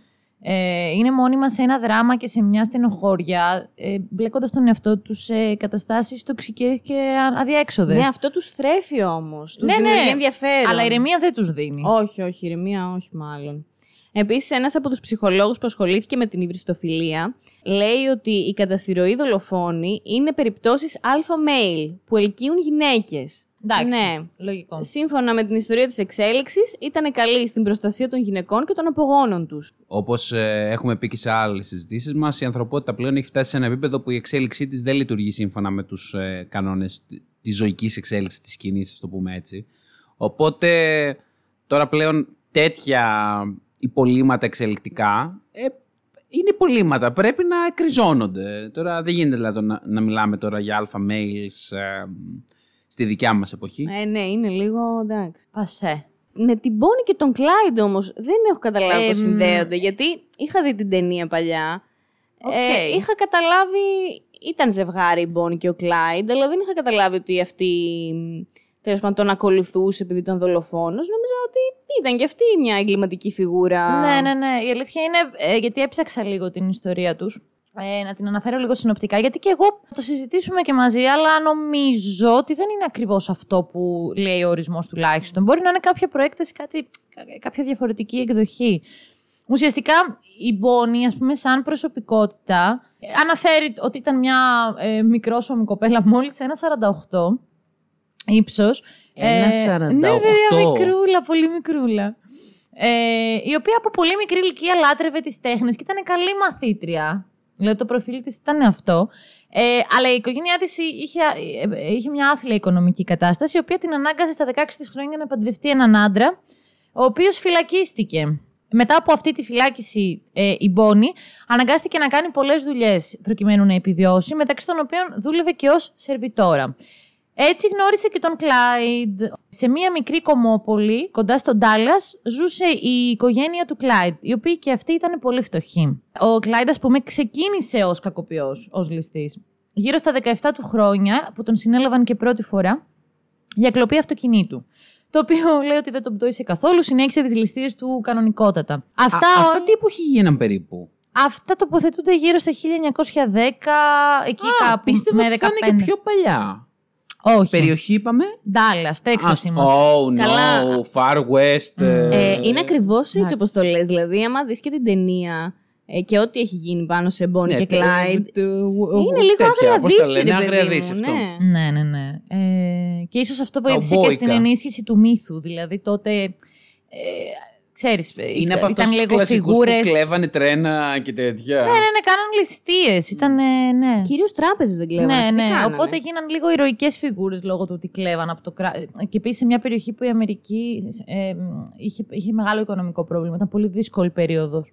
[SPEAKER 4] Ε, είναι μόνιμα σε ένα δράμα και σε μια στενοχώρια, ε, μπλέκοντας τον εαυτό τους σε καταστάσεις τοξικές και α- αδιέξοδες.
[SPEAKER 3] Ναι, αυτό τους θρέφει όμως. Τους
[SPEAKER 4] Ναι, ναι.
[SPEAKER 3] δημιουργεί ενδιαφέρον.
[SPEAKER 4] Αλλά η ηρεμία δεν τους δίνει.
[SPEAKER 3] Όχι, όχι, ηρεμία, όχι μάλλον. Επίσης, ένας από τους ψυχολόγους που ασχολήθηκε με την υβριστοφιλία λέει ότι οι κατά συρροή δολοφόνοι είναι περιπτώσεις αλφα-male που ελκύουν γυναίκες.
[SPEAKER 4] Εντάξει.
[SPEAKER 3] Ναι.
[SPEAKER 4] Λογικό.
[SPEAKER 3] Σύμφωνα με την ιστορία της εξέλιξης, ήταν καλή στην προστασία των γυναικών και των απογόνων τους.
[SPEAKER 2] Όπως έχουμε πει και σε άλλες συζητήσεις μας, η ανθρωπότητα πλέον έχει φτάσει σε ένα επίπεδο που η εξέλιξή της δεν λειτουργεί σύμφωνα με τους ε, κανόνες της ζωικής εξέλιξης της κοινή, ας το πούμε έτσι. Οπότε τώρα πλέον τέτοια υπολείμματα εξελικτικά ε, είναι υπολείμματα. Πρέπει να εκριζώνονται. Τώρα δεν γίνεται δηλαδή να, να μιλάμε τώρα για alpha males ε, στη δικιά μας εποχή.
[SPEAKER 3] Ε, ναι, είναι λίγο εντάξει.
[SPEAKER 4] Πασέ.
[SPEAKER 3] Με την Bonnie και τον Clyde όμως δεν έχω καταλάβει
[SPEAKER 4] Ε,
[SPEAKER 3] πώς
[SPEAKER 4] μ.
[SPEAKER 3] συνδέονται. Γιατί είχα δει την ταινία παλιά.
[SPEAKER 4] Οκ.
[SPEAKER 3] Ε, είχα καταλάβει. Ήταν ζευγάρι η Bonnie και ο Clyde, αλλά δεν είχα καταλάβει ότι αυτή τέλος πάντων τον ακολουθούσε επειδή ήταν δολοφόνος. Νόμιζα ότι ήταν και αυτή μια εγκληματική φιγούρα.
[SPEAKER 4] Ναι, ναι, ναι. Η αλήθεια είναι, ε, γιατί έψαξα λίγο την ιστορία τους, ε, να την αναφέρω λίγο συνοπτικά, γιατί και εγώ θα το συζητήσουμε και μαζί, αλλά νομίζω ότι δεν είναι ακριβώς αυτό που λέει ο ορισμός τουλάχιστον. Μπορεί να είναι κάποια προέκταση, κάτι, κα- κάποια διαφορετική εκδοχή. Ουσιαστικά η Μπόνη, ας πούμε, σαν προσωπικότητα, ε, αναφέρει ότι ήταν μια ε, μικρόσωμη κοπέλα μόλις ένα 48 ύψος.
[SPEAKER 2] Ένα
[SPEAKER 4] Ε,
[SPEAKER 2] 48.
[SPEAKER 4] Ναι, βέβαια, μικρούλα, πολύ μικρούλα. Ε, η οποία από πολύ μικρή ηλικία λάτρευε τις τέχνες και ήταν καλή μαθήτρια. Δηλαδή το προφίλ της ήταν αυτό. Ε, αλλά η οικογένειά της είχε, ε, είχε μια άθλια οικονομική κατάσταση, η οποία την ανάγκασε στα 16 της χρόνια να παντρευτεί έναν άντρα, ο οποίος φυλακίστηκε. Μετά από αυτή τη φυλάκιση ε, η Μπόνη αναγκάστηκε να κάνει πολλές δουλειές προκειμένου να επιβιώσει, μεταξύ των οποίων δούλευε και ως σερβιτόρα. Έτσι γνώρισε και τον Κλάιντ. Σε μία μικρή κομμόπολη, κοντά στον Ντάλλα, ζούσε η οικογένεια του Κλάιντ, οι οποίοι και αυτοί ήταν πολύ φτωχοί. Ο Κλάιντ, ας πούμε, ξεκίνησε ως κακοποιός, ως ληστής. Γύρω στα 17 του χρόνια, που τον συνέλαβαν και πρώτη φορά για κλοπή αυτοκινήτου. Το οποίο λέει ότι δεν τον πτώησε καθόλου, συνέχισε τις ληστείες του κανονικότατα. Αυτά,
[SPEAKER 2] Α,
[SPEAKER 4] όλα-
[SPEAKER 2] αυτά τι εποχή γίναν περίπου.
[SPEAKER 4] αυτά τοποθετούνται γύρω στο 1910, εκεί
[SPEAKER 2] Α,
[SPEAKER 4] κάπου.
[SPEAKER 2] πίστευα
[SPEAKER 4] με
[SPEAKER 2] ότι θα
[SPEAKER 4] 15.
[SPEAKER 2] είναι και πιο παλιά.
[SPEAKER 4] Όχι.
[SPEAKER 2] Περιοχή είπαμε.
[SPEAKER 4] Ντάλλα, Τέξα
[SPEAKER 2] Ας-
[SPEAKER 4] είμαστε.
[SPEAKER 2] Oh, no,
[SPEAKER 3] Καλά.
[SPEAKER 2] far west.
[SPEAKER 3] Ε, είναι ακριβώς έτσι
[SPEAKER 4] εντάξει.
[SPEAKER 3] όπως το λες. Δηλαδή, άμα δεις και την ταινία ε, και ό,τι έχει γίνει πάνω σε Bonnie
[SPEAKER 2] Ναι,
[SPEAKER 3] και
[SPEAKER 2] τε-
[SPEAKER 3] Clyde.
[SPEAKER 2] τε-
[SPEAKER 3] Είναι λίγο
[SPEAKER 2] τέτοια,
[SPEAKER 3] άγρια
[SPEAKER 2] πώς τα
[SPEAKER 3] δύση,
[SPEAKER 2] λένε,
[SPEAKER 3] ρε
[SPEAKER 2] άγρια
[SPEAKER 3] παιδί
[SPEAKER 2] δύση
[SPEAKER 3] μου.
[SPEAKER 2] αυτό.
[SPEAKER 3] Ναι.
[SPEAKER 4] Ναι, ναι, ναι. Ε, και ίσως αυτό βοήθησε και
[SPEAKER 2] Καουμπόικα.
[SPEAKER 4] στην ενίσχυση του μύθου. Δηλαδή τότε, ε, ξέρεις,
[SPEAKER 2] Είναι από
[SPEAKER 4] ήταν
[SPEAKER 2] αυτού τους
[SPEAKER 4] λίγο
[SPEAKER 2] κλασικούς που
[SPEAKER 4] φιγούρες.
[SPEAKER 2] κλέβανε τρένα και τέτοια.
[SPEAKER 4] Ναι, ναι, ναι, κάναν ληστείες. Ήταν, ε, ναι.
[SPEAKER 3] Κυρίως τράπεζες δεν κλέβανε.
[SPEAKER 4] Ναι,
[SPEAKER 3] αυτοί τι
[SPEAKER 4] ναι.
[SPEAKER 3] κάνανε;
[SPEAKER 4] Οπότε γίναν λίγο ηρωικές φιγούρες λόγω του ότι κλέβαν από το κράτος. Και επίσης σε μια περιοχή που η Αμερική ε, είχε, είχε μεγάλο οικονομικό πρόβλημα. Ήταν πολύ δύσκολη περίοδος.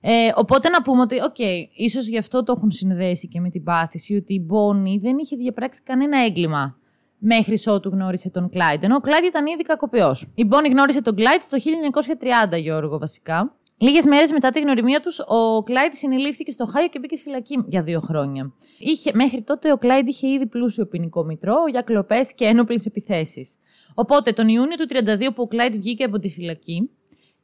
[SPEAKER 4] Ε, οπότε να πούμε ότι, οκ, ίσως γι' αυτό το έχουν συνδέσει και με την πάθηση, ότι η Μπόνι δεν είχε διαπράξει κανένα έγκλημα μέχρι ότου γνώρισε τον Κλάιντ. Ενώ ο Κλάιντ ήταν ήδη κακοποιός. Η Μπόνι γνώρισε τον Κλάιντ το 1930, Γιώργο, βασικά. Λίγες μέρες μετά τη γνωριμία τους, ο Κλάιντ συνελήφθηκε στο Χάιο και μπήκε φυλακή για δύο χρόνια. Είχε, μέχρι τότε ο Κλάιντ είχε ήδη πλούσιο ποινικό μητρό για κλοπέ και ένοπλες επιθέσεις. Οπότε τον Ιούνιο του 1932 που ο Κλάιντ βγήκε από τη φυλακή,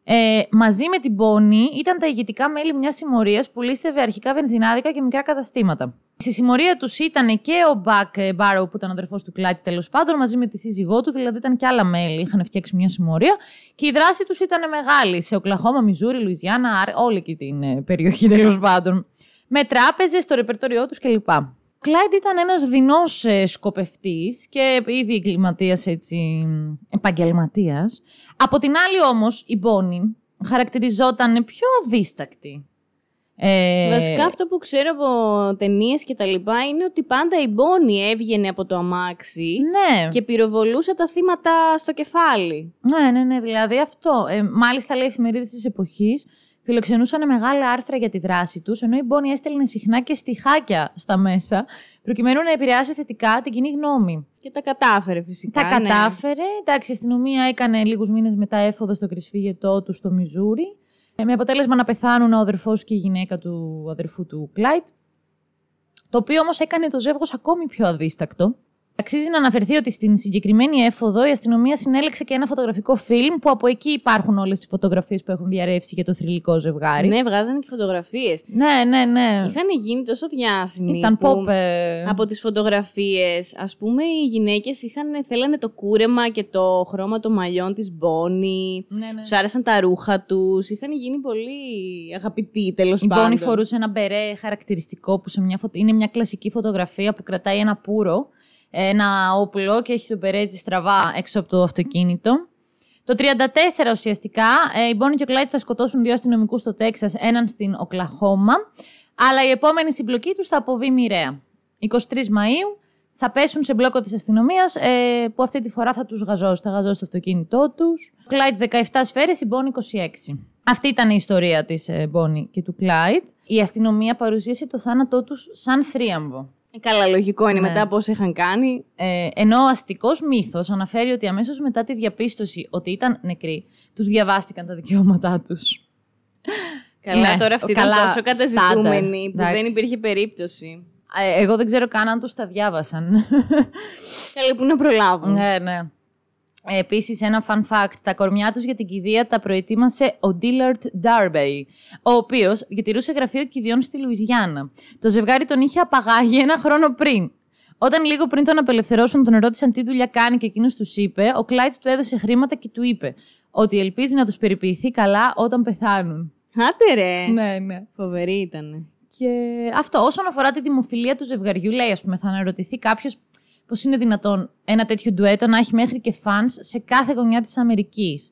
[SPEAKER 4] ε, μαζί με την Μπόνι ήταν τα ηγετικά μέλη μιας συμμορίας που λίστευε αρχικά βενζινάδικα και μικρά καταστήματα. Στη συμμορία τους ήταν και ο Μπακ Μπάρο, που ήταν ο αδερφός του Κλάιτ τέλος πάντων, μαζί με τη σύζυγό του, δηλαδή ήταν και άλλα μέλη. Είχαν φτιάξει μια συμμορία και η δράση τους ήταν μεγάλη σε Οκλαχώμα, Μιζούρι, Λουιζιάννα, Άρ- όλη εκεί την ε, περιοχή τέλος πάντων. Με τράπεζες, το ρεπερτόριό τους κλπ. Ο Κλάιντ ήταν ένας δεινός ε, σκοπευτής και ήδη εγκληματίας έτσι, επαγγελματίας. Από την άλλη όμως η Μπόνι χαρακτηριζόταν πιο αδίστακτη. Ε,
[SPEAKER 3] Βασικά αυτό που ξέρω από ταινίες και τα λοιπά είναι ότι πάντα η Μπόνι έβγαινε από το αμάξι
[SPEAKER 4] Ναι,
[SPEAKER 3] και πυροβολούσε τα θύματα στο κεφάλι.
[SPEAKER 4] ναι, ναι, ναι, δηλαδή αυτό. Ε, μάλιστα λέει εφημερίδες της εποχής φιλοξενούσαν μεγάλα άρθρα για τη δράση τους, ενώ η Μπόνι έστελνε συχνά και στιχάκια στα μέσα, προκειμένου να επηρεάσει θετικά την κοινή γνώμη.
[SPEAKER 3] Και τα κατάφερε φυσικά.
[SPEAKER 4] Τα
[SPEAKER 3] ναι.
[SPEAKER 4] κατάφερε. Εντάξει, η αστυνομία έκανε λίγους μήνες μετά έφοδο στο κρυσφύγετό του στο Μιζούρι. ε, Με αποτέλεσμα να πεθάνουν ο αδερφός και η γυναίκα του αδερφού του Κλάιτ. Το οποίο όμως έκανε το ζεύγος ακόμη πιο αδίστακτο. Αξίζει να αναφερθεί ότι στην συγκεκριμένη έφοδο η αστυνομία συνέλεξε και ένα φωτογραφικό φιλμ που από εκεί υπάρχουν όλες τις φωτογραφίες που έχουν διαρρεύσει για το θρηλυκό ζευγάρι.
[SPEAKER 3] Ναι, βγάζανε και φωτογραφίες.
[SPEAKER 4] ναι, ναι. ναι.
[SPEAKER 3] Είχαν γίνει τόσο διάσημοι.
[SPEAKER 4] Ήταν
[SPEAKER 3] που
[SPEAKER 4] pop. ε,
[SPEAKER 3] Από τις φωτογραφίες, ας πούμε, οι γυναίκες είχαν, θέλανε το κούρεμα και το χρώμα των μαλλιών της Μπόνι.
[SPEAKER 4] Ναι, ναι.
[SPEAKER 3] Τους άρεσαν τα ρούχα τους. Είχαν γίνει πολύ αγαπητοί, τέλος
[SPEAKER 4] Η
[SPEAKER 3] πάντων.
[SPEAKER 4] Μπόνι φορούσε ένα μπερέ χαρακτηριστικό που σε μια φω... είναι μια κλασική φωτογραφία που κρατάει ένα πουρο, ένα όπλο και έχει το μπερέ της στραβά έξω από το αυτοκίνητο. Το 34 ουσιαστικά ε, η Μπόνι και ο Κλάιτ θα σκοτώσουν δύο αστυνομικούς στο Τέξας, έναν στην Οκλαχώμα, αλλά η επόμενη συμπλοκή τους θα αποβεί μοιραία. 23 Μαΐου θα πέσουν σε μπλόκο της αστυνομίας ε, που αυτή τη φορά θα τους γαζώσει, θα γαζώσει το αυτοκίνητό τους. Ο Κλάιτ 17 σφαίρες, η Μπόνι 26. Αυτή ήταν η ιστορία της ε, Μπόνι και του Κλάιτ. Η αστυνομία παρουσίασε το θάνατό τους σαν θρίαμβο.
[SPEAKER 3] Ε, Καλά, λογικό είναι
[SPEAKER 4] Ναι.
[SPEAKER 3] μετά από όσα είχαν κάνει.
[SPEAKER 4] Ε, ενώ ο αστικός μύθος αναφέρει ότι αμέσως μετά τη διαπίστωση ότι ήταν νεκροί, τους διαβάστηκαν τα δικαιώματά τους.
[SPEAKER 3] Καλά,
[SPEAKER 4] Ναι,
[SPEAKER 3] τώρα αυτοί ήταν
[SPEAKER 4] καλά,
[SPEAKER 3] τόσο καταζητούμενοι
[SPEAKER 4] στάνταρ.
[SPEAKER 3] που δεν
[SPEAKER 4] Εντάξει.
[SPEAKER 3] υπήρχε περίπτωση.
[SPEAKER 4] Ε, εγώ δεν ξέρω καν αν τους τα διάβασαν.
[SPEAKER 3] Καλή που να προλάβουν.
[SPEAKER 4] ναι, ναι. Ε, Επίσης, ένα fun fact: τα κορμιά τους για την κηδεία τα προετοίμασε ο Dillard Darby, ο οποίος διατηρούσε γραφείο κηδιών στη Λουιζιάννα. Το ζευγάρι τον είχε απαγάγει ένα χρόνο πριν. Όταν λίγο πριν τον απελευθερώσουν, τον ρώτησαν τι δουλειά κάνει και εκείνος τους είπε, ο Κλάιτς του έδωσε χρήματα και του είπε ότι ελπίζει να τους περιποιηθεί καλά όταν πεθάνουν.
[SPEAKER 3] Άντε ρε.
[SPEAKER 4] Ναι, ναι.
[SPEAKER 3] Φοβερή ήταν.
[SPEAKER 4] Και αυτό, όσον αφορά τη δημοφιλία του ζευγαριού, λέει, ας πούμε, θα αναρωτηθεί κάποιος πώς είναι δυνατόν ένα τέτοιο ντουέτο να έχει μέχρι και φαν σε κάθε γωνιά της Αμερικής;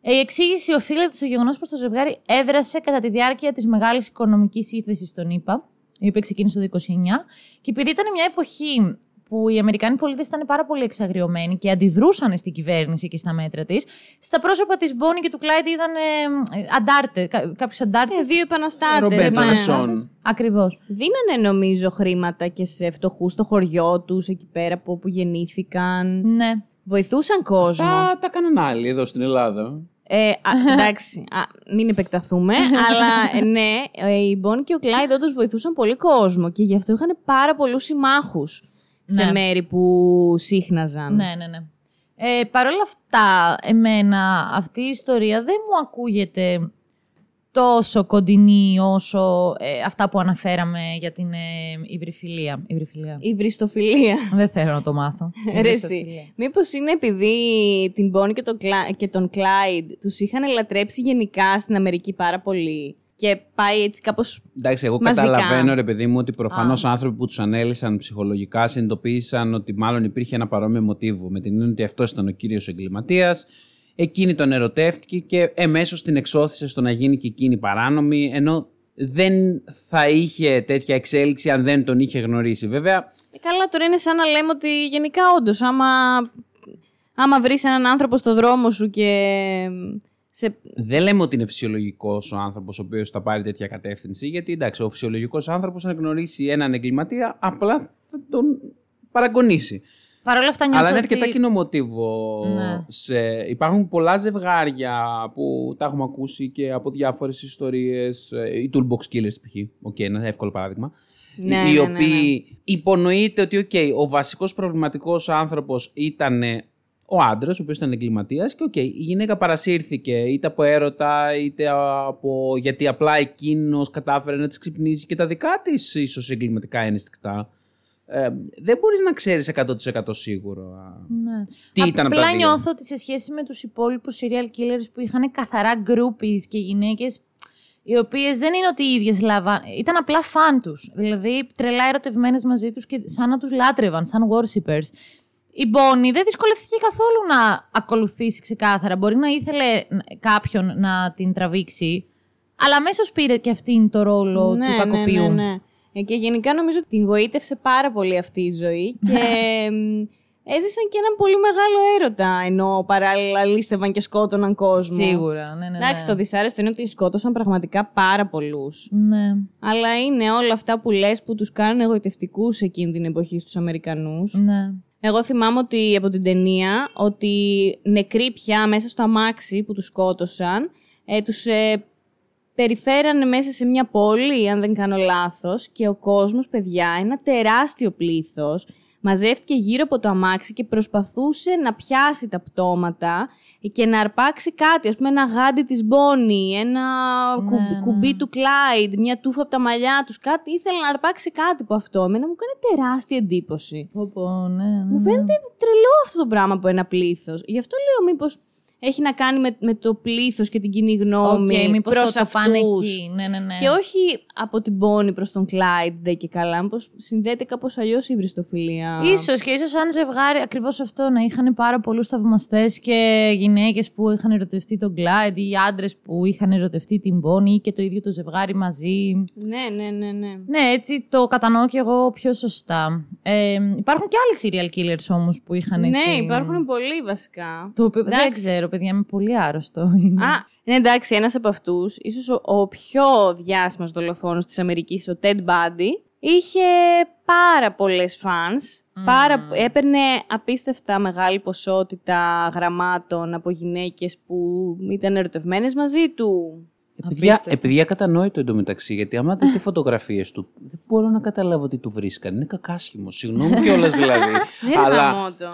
[SPEAKER 4] Η εξήγηση οφείλεται στο γεγονός πως το ζευγάρι έδρασε κατά τη διάρκεια της μεγάλης οικονομικής ύφεσης στον ΗΠΑ, η οποία ξεκίνησε το 1929, και επειδή ήταν μια εποχή που οι Αμερικάνοι πολίτες ήταν πάρα πολύ εξαγριωμένοι και αντιδρούσαν στην κυβέρνηση και στα μέτρα της, στα πρόσωπα της Μπόνι και του Κλάιντ ήταν ε, αντάρτε, κάποιους αντάρτες.
[SPEAKER 3] Ε, δύο επαναστάτες.
[SPEAKER 2] Ρομπέτο
[SPEAKER 3] ναι.
[SPEAKER 2] Μεσόν.
[SPEAKER 4] Ακριβώς.
[SPEAKER 3] Δίνανε νομίζω χρήματα και σε φτωχούς στο χωριό τους, εκεί πέρα από όπου γεννήθηκαν.
[SPEAKER 4] Ναι.
[SPEAKER 3] Βοηθούσαν κόσμο.
[SPEAKER 2] Τα, τα κάναν άλλοι εδώ στην Ελλάδα.
[SPEAKER 3] Ε, α, εντάξει, α, μην επεκταθούμε, αλλά ε, ναι, ε, η Μπον και ο Κλάιντ όντως βοηθούσαν πολύ κόσμο και γι' αυτό είχαν πάρα πολλούς συμμάχους σε
[SPEAKER 4] Ναι.
[SPEAKER 3] μέρη που σύχναζαν.
[SPEAKER 4] Ναι, ναι, ναι. Ε, Παρ' όλα αυτά, εμένα αυτή η ιστορία δεν μου ακούγεται τόσο κοντινή όσο ε, αυτά που αναφέραμε για την ε, υβριφιλία. υβριφιλία.
[SPEAKER 3] Η βριστοφιλία.
[SPEAKER 4] δεν θέλω να το μάθω.
[SPEAKER 3] Ρε εσύ, μήπως είναι επειδή την Bonnie και τον, Κλα... και τον Clyde τους είχαν λατρέψει γενικά στην Αμερική πάρα πολύ και πάει έτσι κάπως...
[SPEAKER 2] Εντάξει, εγώ
[SPEAKER 3] Μαζικά.
[SPEAKER 2] καταλαβαίνω, ρε παιδί μου, ότι προφανώς άνθρωποι που τους ανέλησαν ψυχολογικά συνειδητοποίησαν ότι μάλλον υπήρχε ένα παρόμοιο μοτίβο. Με την έννοια ότι αυτός ήταν ο κύριος εγκληματίας. εκείνη τον ερωτεύτηκε και εμέσως την εξώθησε στο να γίνει και εκείνη παράνομη, ενώ δεν θα είχε τέτοια εξέλιξη αν δεν τον είχε γνωρίσει. Βέβαια,
[SPEAKER 3] Ε, Καλά, τώρα είναι σαν να λέμε ότι γενικά όντως, άμα, άμα βρεις έναν άνθρωπο στο δρόμο σου και. Σε...
[SPEAKER 2] δεν λέμε ότι είναι φυσιολογικός ο άνθρωπος ο οποίος θα πάρει τέτοια κατεύθυνση, γιατί εντάξει, ο φυσιολογικός άνθρωπος, αν γνωρίσει έναν εγκληματία, απλά θα τον παραγκωνίσει.
[SPEAKER 4] Παρ' όλα αυτά νιώθω
[SPEAKER 2] Αλλά είναι
[SPEAKER 4] ότι...
[SPEAKER 2] αρκετά κοινό μοτίβο.
[SPEAKER 4] Ναι.
[SPEAKER 2] Σε... Υπάρχουν πολλά ζευγάρια που τα έχουμε ακούσει και από διάφορες ιστορίες. Οι Toolbox Killers, π.χ. Οκ, ένα εύκολο παράδειγμα.
[SPEAKER 3] Ναι,
[SPEAKER 2] οι
[SPEAKER 3] ναι, ναι,
[SPEAKER 2] οποίοι υπονοείται ότι okay, ο βασικός προβληματικός άνθρωπος ήταν ο άντρας, ο οποίος ήταν εγκληματίας, και οκ, η γυναίκα παρασύρθηκε είτε από έρωτα, είτε από. γιατί απλά εκείνος κατάφερε να της ξυπνήσει και τα δικά της ίσως εγκληματικά ένστικτα. Ε, δεν μπορείς να ξέρεις 100% σίγουρο.
[SPEAKER 4] Ναι.
[SPEAKER 2] Τι ήταν από τα
[SPEAKER 4] Απλά
[SPEAKER 2] δύο.
[SPEAKER 4] νιώθω ότι σε σχέση με τους υπόλοιπους serial killers που είχαν καθαρά groupies και γυναίκες οι οποίες δεν είναι ότι οι ίδιες λάβαν, ήταν απλά φαν τους. Δηλαδή τρελά ερωτευμένες μαζί τους και σαν να τους λάτρευαν, σαν worshippers. Η Μπόνι δεν δυσκολεύτηκε καθόλου να ακολουθήσει ξεκάθαρα. Μπορεί να ήθελε κάποιον να την τραβήξει, αλλά αμέσως πήρε και αυτήν το ρόλο του κακοποιού.
[SPEAKER 3] Ναι, ναι, ναι. Ε, Και γενικά νομίζω ότι την γοήτευσε πάρα πολύ αυτή η ζωή και μ, έζησαν και έναν πολύ μεγάλο έρωτα ενώ παράλληλα λίστευαν και σκότωναν κόσμο.
[SPEAKER 4] Σίγουρα, ναι, ναι. ναι.
[SPEAKER 3] Εντάξει, το δυσάρεστο είναι ότι σκότωσαν πραγματικά πάρα πολλούς.
[SPEAKER 4] Ναι.
[SPEAKER 3] Αλλά είναι όλα αυτά που λες που τους κάνουν εγωιτευτικούς εκείνη την εποχή στους Αμερικανούς.
[SPEAKER 4] ναι.
[SPEAKER 3] Εγώ θυμάμαι ότι από την ταινία ότι νεκροί πια μέσα στο αμάξι που τους σκότωσαν, ε, τους ε, περιφέρανε μέσα σε μια πόλη, αν δεν κάνω λάθος, και ο κόσμος, παιδιά, ένα τεράστιο πλήθος, μαζεύτηκε γύρω από το αμάξι και προσπαθούσε να πιάσει τα πτώματα και να αρπάξει κάτι, ας πούμε ένα γάντι της Μπόνι, ένα κου-
[SPEAKER 4] ναι.
[SPEAKER 3] κουμπί του Κλάιντ, μια τούφα από τα μαλλιά τους, κάτι, ήθελε να αρπάξει κάτι από αυτό. Εμένα μου κάνει τεράστια εντύπωση.
[SPEAKER 4] Πω, πω, ναι, ναι,
[SPEAKER 3] Μου φαίνεται τρελό αυτό το πράγμα από ένα πλήθος. Γι' αυτό λέω μήπως έχει να κάνει με, με το πλήθος και την κοινή γνώμη
[SPEAKER 4] Οκ, μήπως
[SPEAKER 3] προς
[SPEAKER 4] το, το φάνε
[SPEAKER 3] αυτούς.
[SPEAKER 4] εκεί. Ναι, ναι, ναι.
[SPEAKER 3] Και όχι από την Μπόνη προς τον Κλάιντ, δεν και καλά. Μήπως συνδέεται κάπως αλλιώς η βριστοφιλία.
[SPEAKER 4] Ίσως και ίσως αν ζευγάρι ακριβώς αυτό να είχαν πάρα πολλούς θαυμαστές και γυναίκες που είχαν ερωτευτεί τον Κλάιντ ή άντρες που είχαν ερωτευτεί την Μπόνη ή και το ίδιο το ζευγάρι μαζί.
[SPEAKER 3] Ναι, ναι, ναι, ναι.
[SPEAKER 4] Ναι, έτσι το κατανοώ και εγώ πιο σωστά. Ε, υπάρχουν και άλλοι serial killers όμως που είχαν έτσι...
[SPEAKER 3] Ναι, υπάρχουν πολλοί βασικά.
[SPEAKER 4] Το οποίο δεν
[SPEAKER 3] Εντάξει.
[SPEAKER 4] ξέρω, παιδιά, είμαι πολύ άρρωστο. Είναι.
[SPEAKER 3] Α, ναι, εντάξει, ένας από αυτούς, ίσως ο, ο πιο διάσημος δολοφόνος της Αμερικής, ο Ted Bundy, είχε πάρα πολλές φανς, πάρα, έπαιρνε απίστευτα μεγάλη ποσότητα γραμμάτων από γυναίκες που ήταν ερωτευμένες μαζί του.
[SPEAKER 2] Επειδή,
[SPEAKER 4] Απίστευτο.
[SPEAKER 2] επειδή ακατανόητο εντωμεταξύ, γιατί άμα δείτε φωτογραφίες του, δεν μπορώ να καταλάβω τι του βρίσκαν. Είναι κακάσχημο. Συγγνώμη κιόλας δηλαδή.
[SPEAKER 3] Δεν είναι
[SPEAKER 2] Αλλά
[SPEAKER 3] γαμώτο.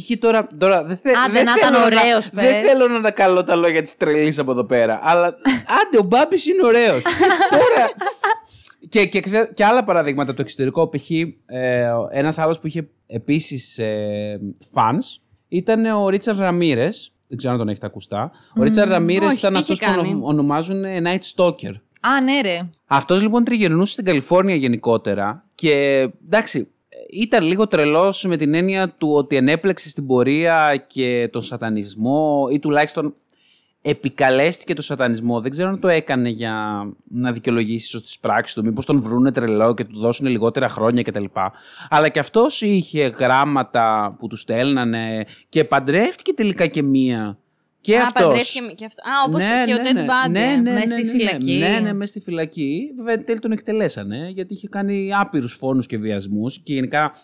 [SPEAKER 2] π.χ. τώρα, τώρα δεν, θε,
[SPEAKER 4] Άντε,
[SPEAKER 2] δεν
[SPEAKER 4] να ήταν
[SPEAKER 2] θέλω
[SPEAKER 4] ωραίος,
[SPEAKER 2] να, δεν
[SPEAKER 4] πες.
[SPEAKER 2] θέλω να τα καλώ τα λόγια της τρελής από εδώ πέρα. Αλλά άντε, ο Μπάμπης είναι ωραίος. τώρα. Και, και, ξέ- και άλλα παραδείγματα από το εξωτερικό. Π.χ. Ε, ένας άλλος που είχε επίσης ε, fans ήταν ο Ρίτσαρντ Ραμύρε. Δεν ξέρω αν τον έχετε ακουστά. Ο Ρίτσαρντ Ραμύρε
[SPEAKER 3] όχι,
[SPEAKER 2] ήταν
[SPEAKER 3] τι
[SPEAKER 2] αυτός
[SPEAKER 3] είχε
[SPEAKER 2] που
[SPEAKER 3] κάνει;
[SPEAKER 2] ονο- ονομάζουν ε, Night Stalker.
[SPEAKER 4] Α, ναι ρε.
[SPEAKER 2] Αυτός λοιπόν τριγυρνούσε στην Καλιφόρνια γενικότερα και εντάξει, ήταν λίγο τρελός με την έννοια του ότι ενέπλεξε στην πορεία και τον σατανισμό ή τουλάχιστον επικαλέστηκε τον σατανισμό. Δεν ξέρω αν το έκανε για να δικαιολογήσει ίσως τις πράξεις του, μήπως τον βρούνε τρελό και του δώσουν λιγότερα χρόνια κτλ. Αλλά και αυτός είχε γράμματα που του στέλνανε και παντρεύτηκε τελικά και μία. Και
[SPEAKER 3] Α,
[SPEAKER 2] αυτός.
[SPEAKER 3] παντρεύτηκε και αυτός. Α, όπως και ο Ted Bundy.
[SPEAKER 2] Ναι, ναι,
[SPEAKER 4] Μες
[SPEAKER 2] ναι,
[SPEAKER 4] στη
[SPEAKER 2] ναι,
[SPEAKER 4] φυλακή.
[SPEAKER 2] Ναι, ναι, μέσα στη φυλακή. Βέβαια, εν τέλει τον εκτελέσανε γιατί είχε κάνει άπειρους φόνους και βιασμούς και γενικά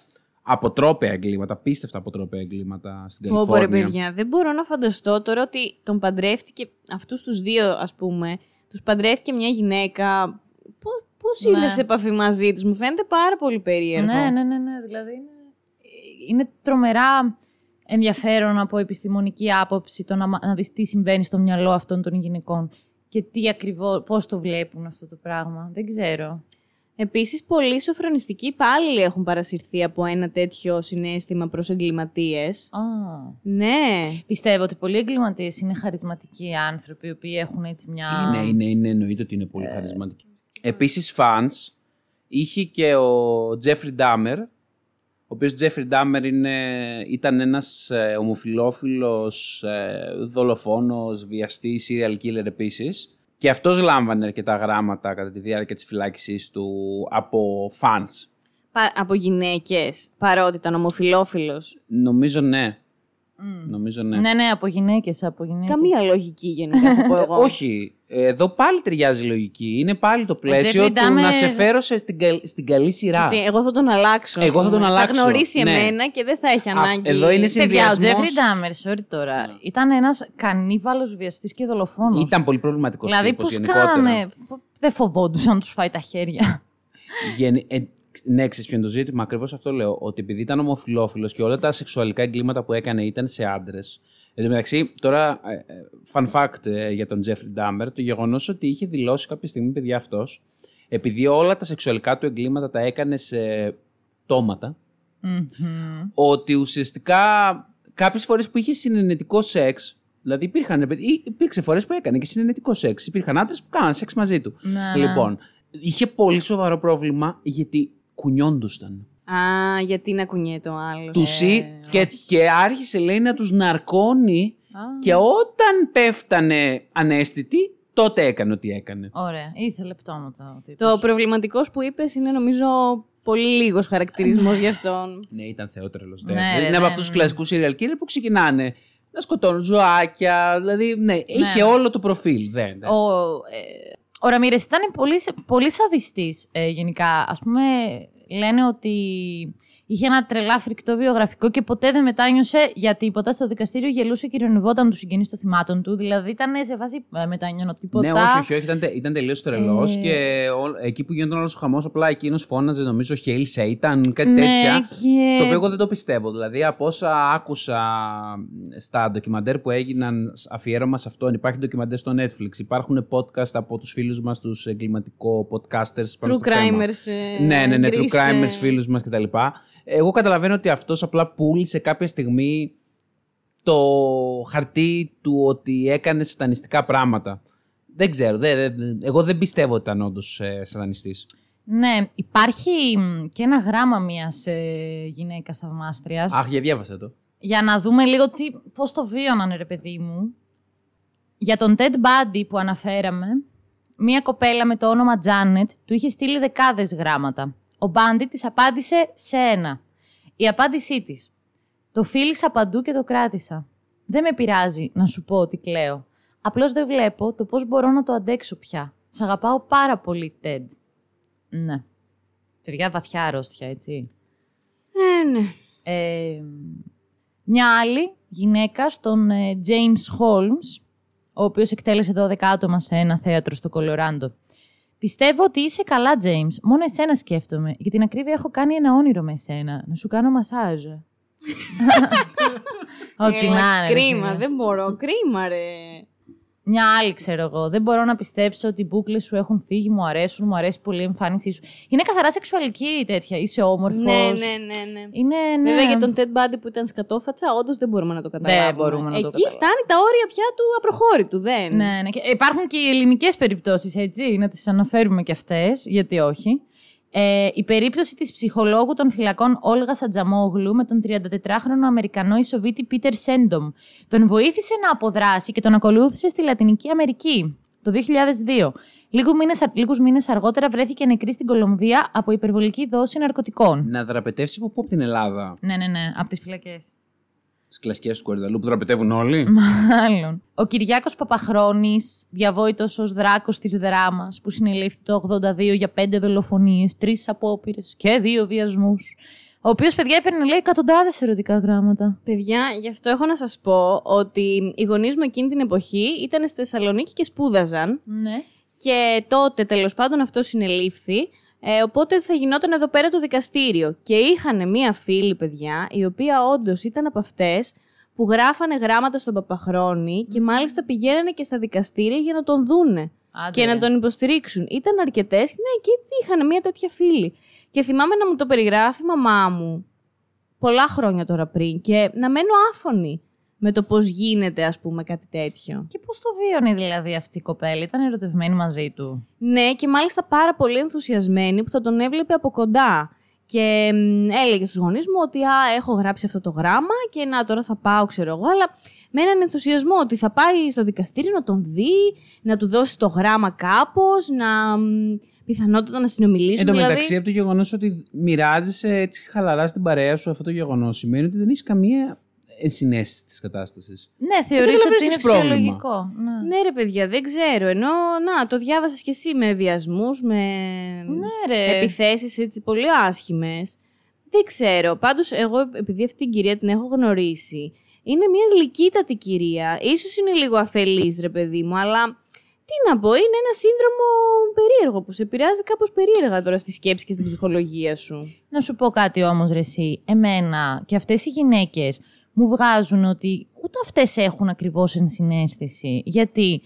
[SPEAKER 2] αποτρόπαια εγκλήματα, απίστευτα αποτρόπαια εγκλήματα στην
[SPEAKER 3] Πω, πω, ρε
[SPEAKER 2] Καλιφόρνια.
[SPEAKER 3] παιδιά, δεν μπορώ να φανταστώ τώρα ότι τον παντρεύτηκε, αυτούς τους δύο ας πούμε, τους παντρεύτηκε μια γυναίκα. Πώς, πώς
[SPEAKER 4] Ναι.
[SPEAKER 3] ήρθε σε επαφή μαζί τους, μου φαίνεται πάρα πολύ περίεργο.
[SPEAKER 4] Ναι, ναι, ναι, ναι. Δηλαδή είναι, είναι τρομερά ενδιαφέρον από επιστημονική άποψη το να, μα- να δεις τι συμβαίνει στο μυαλό αυτών των γυναικών και τι ακριβώς, πώς το βλέπουν αυτό το πράγμα. Δεν ξέρω.
[SPEAKER 3] Επίσης, πολλοί σοφρονιστικοί πάλι έχουν παρασυρθεί από ένα τέτοιο συνέστημα προς εγκληματίες.
[SPEAKER 4] Α.
[SPEAKER 3] Ναι.
[SPEAKER 4] Πιστεύω ότι πολλοί εγκληματίες είναι χαρισματικοί άνθρωποι, οι οποίοι έχουν έτσι μια.
[SPEAKER 2] Είναι, είναι, είναι, εννοείται ότι είναι
[SPEAKER 3] Ε.
[SPEAKER 2] πολύ χαρισματική. Επίσης, fans είχε και ο Τζέφρι Ντάμερ, ο οποίος Τζέφρι Ντάμερ είναι, ήταν ένας ε, ομοφιλόφιλος ε, δολοφόνος, βιαστής, serial killer επίσης. Και αυτός λάμβανε αρκετά γράμματα κατά τη διάρκεια της φυλάκισής του από fans.
[SPEAKER 3] Πα- από γυναίκες, παρότι ήταν ομοφυλόφιλο.
[SPEAKER 2] Νομίζω ναι. Νομίζω ναι.
[SPEAKER 4] Ναι, ναι, από γυναίκες. Από γυναίκες.
[SPEAKER 3] Καμία λογική γενικά θα πω εγώ.
[SPEAKER 2] Ε, όχι. Εδώ πάλι ταιριάζει η λογική. Είναι πάλι το πλαίσιο
[SPEAKER 4] Jeffrey
[SPEAKER 2] του να
[SPEAKER 4] Dahmer-
[SPEAKER 2] σε φέρω σε- στην, καλ- στην καλή σειρά.
[SPEAKER 3] Ότι εγώ θα τον αλλάξω. ας
[SPEAKER 2] Εγώ θα
[SPEAKER 3] πούμε.
[SPEAKER 2] τον αλλάξω,
[SPEAKER 3] Θα γνωρίσει
[SPEAKER 2] ναι.
[SPEAKER 3] εμένα και δεν θα έχει
[SPEAKER 2] Α,
[SPEAKER 3] ανάγκη.
[SPEAKER 2] εδώ είναι
[SPEAKER 4] Παιδιά, ο
[SPEAKER 2] συνδυασμός-
[SPEAKER 4] Τζέφρι Ντάμερ, sorry τώρα, ήταν ένας κανίβαλος βιαστής και δολοφόνος.
[SPEAKER 2] Ήταν πολύ προβληματικός
[SPEAKER 4] Δηλαδή,
[SPEAKER 2] τύπος
[SPEAKER 4] πώς
[SPEAKER 2] γενικότερα.
[SPEAKER 4] κάνανε. πο- Δεν φοβόντουσαν να τους φάει τα χέρια.
[SPEAKER 2] Γεν- ε, ναι, ξέρεις ποιο είναι το ζήτημα. Ακριβώς αυτό λέω. Ότι επειδή ήταν ομοφυλόφιλος και όλα τα σεξουαλικά εγκλήματα που έκανε ήταν σε άντρες. Εν τω μεταξύ, τώρα, ε, ε, fun fact ε, για τον Jeffrey Dahmer, το γεγονός ότι είχε δηλώσει κάποια στιγμή, παιδιά αυτός, επειδή όλα τα σεξουαλικά του εγκλήματα τα έκανε σε τόματα, ότι ουσιαστικά κάποιες φορές που είχε συνενετικό σεξ, δηλαδή υπήρχαν, ή υπήρξε φορές που έκανε και συνενετικό σεξ. Υπήρχαν άντρες που κάνανε σεξ μαζί του.
[SPEAKER 4] Ναι, ναι.
[SPEAKER 2] λοιπόν, είχε πολύ σοβαρό πρόβλημα γιατί κουνιόντουσαν.
[SPEAKER 3] Α, γιατί να κουνιέται ο άλλος.
[SPEAKER 2] Τους και, και άρχισε λέει να τους ναρκώνει και όταν πέφτανε ανέστητοι, τότε έκανε ό,τι έκανε.
[SPEAKER 4] Ωραία, ήθελε πτώματα ο τύπος.
[SPEAKER 3] Το προβληματικός που είπες είναι νομίζω πολύ λίγος χαρακτηρισμός για αυτόν.
[SPEAKER 2] Ναι, ήταν θεότρελος.
[SPEAKER 4] Ναι,
[SPEAKER 2] Ναι,
[SPEAKER 4] ρε,
[SPEAKER 2] είναι από
[SPEAKER 4] ναι,
[SPEAKER 2] αυτούς τους
[SPEAKER 4] ναι.
[SPEAKER 2] κλασικούς serial killer που ξεκινάνε να σκοτώνουν ζωάκια. Δηλαδή, ναι, είχε όλο το προφίλ. Δεν, δεν.
[SPEAKER 4] Ο, ε, ο Ραμίρες ήταν πολύ, πολύ σαδιστής ε, γενικά. Ας πούμε, λένε ότι είχε ένα τρελά φρικτό βιογραφικό και ποτέ δεν μετάνιωσε για τίποτα. Στο δικαστήριο γελούσε και ειρωνευόταν τους συγγενείς των θυμάτων του. Δηλαδή ήταν σε φάση ε, μετανιώνω τίποτα.
[SPEAKER 2] Ναι, όχι, όχι, όχι ήταν, τε- ήταν τελείως τρελός.
[SPEAKER 4] Ε.
[SPEAKER 2] Και ό- εκεί που γινόταν όλος ο χαμός, απλά εκείνος φώναζε, νομίζω, Hail Satan, κάτι
[SPEAKER 4] Ναι,
[SPEAKER 2] τέτοια.
[SPEAKER 4] και-
[SPEAKER 2] Το οποίο εγώ δεν το πιστεύω. Δηλαδή, από όσα άκουσα στα ντοκιμαντέρ που έγιναν αφιέρωμα σε αυτόν, υπάρχει ντοκιμαντέρ στο Netflix, υπάρχουν podcast από τους φίλους μας, τους εγκληματικό podcasters. πάνω
[SPEAKER 3] True
[SPEAKER 2] στο θέμα.
[SPEAKER 3] crimers. ε,
[SPEAKER 2] Ναι, ναι, ναι, true
[SPEAKER 3] Greece,
[SPEAKER 2] crimers,
[SPEAKER 3] ε,
[SPEAKER 2] φίλους μας κτλ. Εγώ καταλαβαίνω ότι αυτός απλά πούλησε κάποια στιγμή το χαρτί του ότι έκανε σατανιστικά πράγματα. Δεν ξέρω, δεν, δεν- εγώ δεν πιστεύω ότι ήταν όντως ε, σατανιστής.
[SPEAKER 4] Ναι, υπάρχει μ, και ένα γράμμα μιας ε, γυναίκας θαυμάστριας.
[SPEAKER 2] Αχ, για διάβασα το.
[SPEAKER 4] για να δούμε λίγο τι, πώς το βίωναν, ρε παιδί μου. Για τον Ted Bundy που αναφέραμε, μία κοπέλα με το όνομα Janet του είχε στείλει δεκάδες γράμματα. Ο Bundy της απάντησε σε ένα. Η απάντησή της. Το φίλησα παντού και το κράτησα. Δεν με πειράζει να σου πω ότι κλαίω. Απλώς δεν βλέπω το πώς μπορώ να το αντέξω πια. Σ' αγαπάω πάρα πολύ, Ted. Ναι. Παιδιά, βαθιά αρρώστια, έτσι.
[SPEAKER 3] Ε, ναι.
[SPEAKER 4] Ε, μια άλλη γυναίκα, στον ε, James Holmes, ο οποίος εκτέλεσε 12 άτομα σε ένα θέατρο στο Κολοράντο. Πιστεύω ότι είσαι καλά, James. Μόνο εσένα σκέφτομαι. Για την ακρίβεια έχω κάνει ένα όνειρο με εσένα. Να σου κάνω μασάζ. Ό,τι
[SPEAKER 3] Έλα,
[SPEAKER 4] να είναι. ρε
[SPEAKER 3] Κρίμα,
[SPEAKER 4] φίλε.
[SPEAKER 3] δεν μπορώ. Κρίμα, ρε.
[SPEAKER 4] Μια άλλη, ξέρω εγώ. Δεν μπορώ να πιστέψω ότι οι μπουκλε σου έχουν φύγει, μου αρέσουν, μου αρέσει πολύ η εμφάνισή σου. Είναι καθαρά σεξουαλική η τέτοια. Είσαι όμορφος.
[SPEAKER 3] Ναι, ναι, ναι, ναι.
[SPEAKER 4] Είναι, ναι.
[SPEAKER 3] Βέβαια για τον Ted Bundy που ήταν σκατόφατσα, όντως δεν μπορούμε να το καταλάβουμε.
[SPEAKER 4] Δεν μπορούμε να το
[SPEAKER 3] Εκεί
[SPEAKER 4] καταλάβουμε.
[SPEAKER 3] φτάνει τα όρια πια του απροχώρητου, δεν.
[SPEAKER 4] Ναι, ναι. Και υπάρχουν και οι ελληνικές περιπτώσεις, έτσι, να τις αναφέρουμε και αυτές, γιατί όχι. Ε, η περίπτωση της ψυχολόγου των φυλακών Όλγα Σατζαμόγλου με τον 34χρονο Αμερικανό Ισοβίτη Πίτερ Σέντομ. Τον βοήθησε να αποδράσει και τον ακολούθησε στη Λατινική Αμερική το 2002. Λίγους μήνες, λίγους μήνες αργότερα βρέθηκε νεκρή στην Κολομβία από υπερβολική δόση ναρκωτικών.
[SPEAKER 2] Να δραπετεύσει από πού από την Ελλάδα;
[SPEAKER 4] Ναι, ναι, ναι, από τις φυλακές.
[SPEAKER 2] Στι κλασικές του κορυδαλού που δραπετεύουν όλοι.
[SPEAKER 4] Μάλλον. Ο Κυριάκος Παπαχρόνης, διαβόητος ως δράκος της δράμας, που συνελήφθη το 82 για πέντε δολοφονίες, τρεις απόπειρες και δύο βιασμούς. Ο οποίος, παιδιά, έπαιρνε, λέει, εκατοντάδες ερωτικά γράμματα.
[SPEAKER 3] Παιδιά, γι' αυτό έχω να σας πω ότι οι γονείς μου εκείνη την εποχή ήταν στη Θεσσαλονίκη και σπούδαζαν.
[SPEAKER 4] Ναι.
[SPEAKER 3] Και τότε τέλος πάντων αυτό συνελήφθη. Ε, οπότε θα γινόταν εδώ πέρα το δικαστήριο. Και είχαν μία φίλη, παιδιά, η οποία όντως ήταν από αυτές που γράφανε γράμματα στον Παπαχρόνη και μάλιστα πηγαίνανε και στα δικαστήρια για να τον δούνε
[SPEAKER 4] Άντε,
[SPEAKER 3] και να
[SPEAKER 4] ρε.
[SPEAKER 3] τον υποστηρίξουν. Ήταν αρκετές, ναι, και είχαν μία τέτοια φίλη. Και θυμάμαι να μου το περιγράφει η μαμά μου πολλά χρόνια τώρα πριν και να μένω άφωνη με το πώς γίνεται, ας πούμε, κάτι τέτοιο.
[SPEAKER 4] Και πώς το βίωνε δηλαδή αυτή η κοπέλα, ήταν ερωτευμένη μαζί του;
[SPEAKER 3] Ναι, και μάλιστα πάρα πολύ ενθουσιασμένη που θα τον έβλεπε από κοντά. Και μ, έλεγε στους γονείς μου ότι α, έχω γράψει αυτό το γράμμα και να τώρα θα πάω, ξέρω εγώ, αλλά με έναν ενθουσιασμό ότι θα πάει στο δικαστήριο να τον δει, να του δώσει το γράμμα κάπως, να μ, πιθανότατα να συνομιλήσουν.
[SPEAKER 2] Εν τω
[SPEAKER 3] δηλαδή,
[SPEAKER 2] μεταξύ, από το γεγονός ότι μοιράζεσαι έτσι χαλαρά στην παρέα σου αυτό το γεγονός, σημαίνει ότι δεν έχεις καμία ενσυναίσθηση της κατάστασης.
[SPEAKER 4] Ναι, θεωρείς
[SPEAKER 2] καταλαβαίνεις
[SPEAKER 4] ότι είναι
[SPEAKER 2] τι πρόβλημα.
[SPEAKER 4] φυσιολογικό. Ναι.
[SPEAKER 3] Ναι ρε παιδιά, δεν ξέρω. Ενώ, να, το διάβασες κι εσύ με βιασμούς, με
[SPEAKER 4] Ναι, ρε.
[SPEAKER 3] επιθέσεις έτσι πολύ άσχημες. Δεν ξέρω. Πάντως εγώ επειδή αυτή την κυρία την έχω γνωρίσει, είναι μια γλυκύτατη κυρία. Ίσως είναι λίγο αφελής ρε παιδί μου, αλλά τι να πω, είναι ένα σύνδρομο περίεργο που σε επηρεάζει κάπως περίεργα τώρα στη σκέψη και στην ψυχολογία σου.
[SPEAKER 4] Να σου πω κάτι όμως ρε εσύ. Εμένα και αυτές οι γυναίκες μου βγάζουν ότι ούτε αυτές έχουν ακριβώς ενσυναίσθηση. Γιατί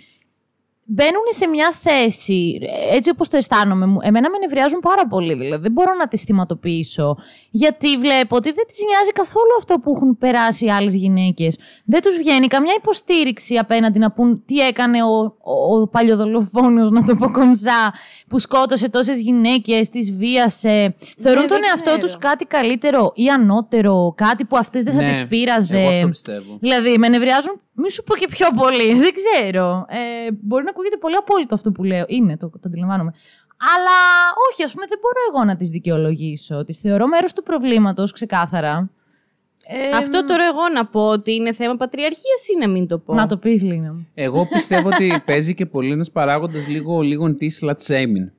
[SPEAKER 4] μπαίνουν σε μια θέση, έτσι όπως το αισθάνομαι μου, εμένα με νευριάζουν πάρα πολύ, δηλαδή δεν μπορώ να τις θυματοποιήσω, γιατί βλέπω ότι δεν τις νοιάζει καθόλου αυτό που έχουν περάσει οι άλλες γυναίκες. Δεν τους βγαίνει καμιά υποστήριξη απέναντι να πούν τι έκανε ο, ο, ο παλιοδολοφόνος, να το πω κομψά, που σκότωσε τόσες γυναίκες, τις βίασε. Θεωρούν τον
[SPEAKER 3] δεν
[SPEAKER 4] εαυτό
[SPEAKER 3] ξέρω.
[SPEAKER 4] τους κάτι καλύτερο ή ανώτερο, κάτι που αυτές δεν θα τις πείραζε.
[SPEAKER 2] Ναι, Εγώ αυτό πιστεύω.
[SPEAKER 4] Δηλαδή, με νευριάζουν, μη σου πω και πιο πολύ. Δεν ξέρω. Ε, μπορεί να ακούγεται πολύ απόλυτο αυτό που λέω. Είναι, το, το αντιλαμβάνομαι. Αλλά όχι, ας πούμε, δεν μπορώ εγώ να τις δικαιολογήσω. Τις θεωρώ μέρος του προβλήματος, ξεκάθαρα. Ε,
[SPEAKER 3] Αυτό τώρα εγώ να πω ότι είναι θέμα πατριαρχίας ή να μην το πω;
[SPEAKER 4] Να το πεις, Λίνα μου.
[SPEAKER 2] Εγώ πιστεύω ότι παίζει και πολύ ένας παράγοντας λίγο, λίγο της slut shaming.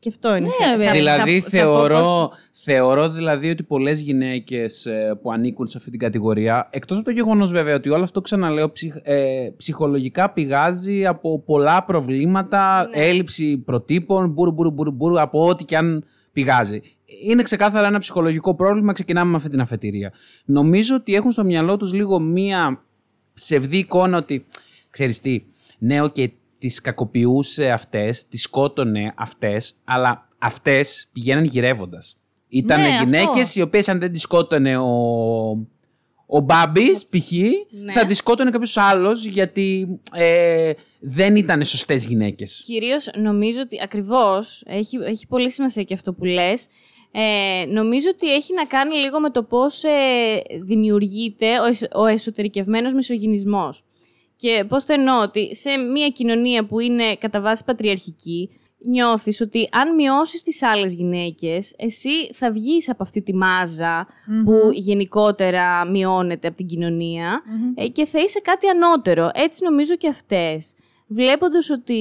[SPEAKER 3] Και αυτό είναι.
[SPEAKER 4] Ναι, βέβαια.
[SPEAKER 2] δηλαδή
[SPEAKER 3] θα- θα πω
[SPEAKER 2] θεωρώ,
[SPEAKER 3] πως-
[SPEAKER 2] θεωρώ δηλαδή ότι πολλές γυναίκες ε, που ανήκουν σε αυτή την κατηγορία, εκτός από το γεγονός βέβαια ότι όλο αυτό ξαναλέω ψυχ, ε, ψυχολογικά πηγάζει από πολλά προβλήματα,
[SPEAKER 3] Ναι.
[SPEAKER 2] έλλειψη προτύπων, μπούρου, μπούρου, μπούρου, μπούρου, από ό,τι και αν πηγάζει. Είναι ξεκάθαρα ένα ψυχολογικό πρόβλημα, ξεκινάμε με αυτή την αφετηρία. Νομίζω ότι έχουν στο μυαλό τους λίγο μία ψευδή εικόνα ότι, ξέρεις τι, ναι, οκ, τις κακοποιούσε αυτές, τις σκότωνε αυτές, αλλά αυτές πηγαίναν γυρεύοντας. Ήταν
[SPEAKER 4] Ναι,
[SPEAKER 2] γυναίκες
[SPEAKER 4] αυτό.
[SPEAKER 2] οι οποίες αν δεν τις σκότωνε ο, ο Μπάμπης, π.χ.,
[SPEAKER 3] Ναι.
[SPEAKER 2] θα τις σκότωνε κάποιος άλλος γιατί ε, δεν ήταν σωστές γυναίκες.
[SPEAKER 3] Κυρίως νομίζω ότι ακριβώς, έχει, έχει πολύ σημασία και αυτό που λες, ε, νομίζω ότι έχει να κάνει λίγο με το πώς ε, δημιουργείται ο, εσ- ο εσωτερικευμένος μισογυνισμός. Και πώς το εννοώ, ότι σε μια κοινωνία που είναι κατά βάση πατριαρχική, νιώθεις ότι αν μειώσεις τις άλλες γυναίκες, εσύ θα βγεις από αυτή τη μάζα που γενικότερα μειώνεται από την κοινωνια ε, και θα είσαι κάτι ανώτερο. Έτσι νομίζω και αυτές. Βλέποντας ότι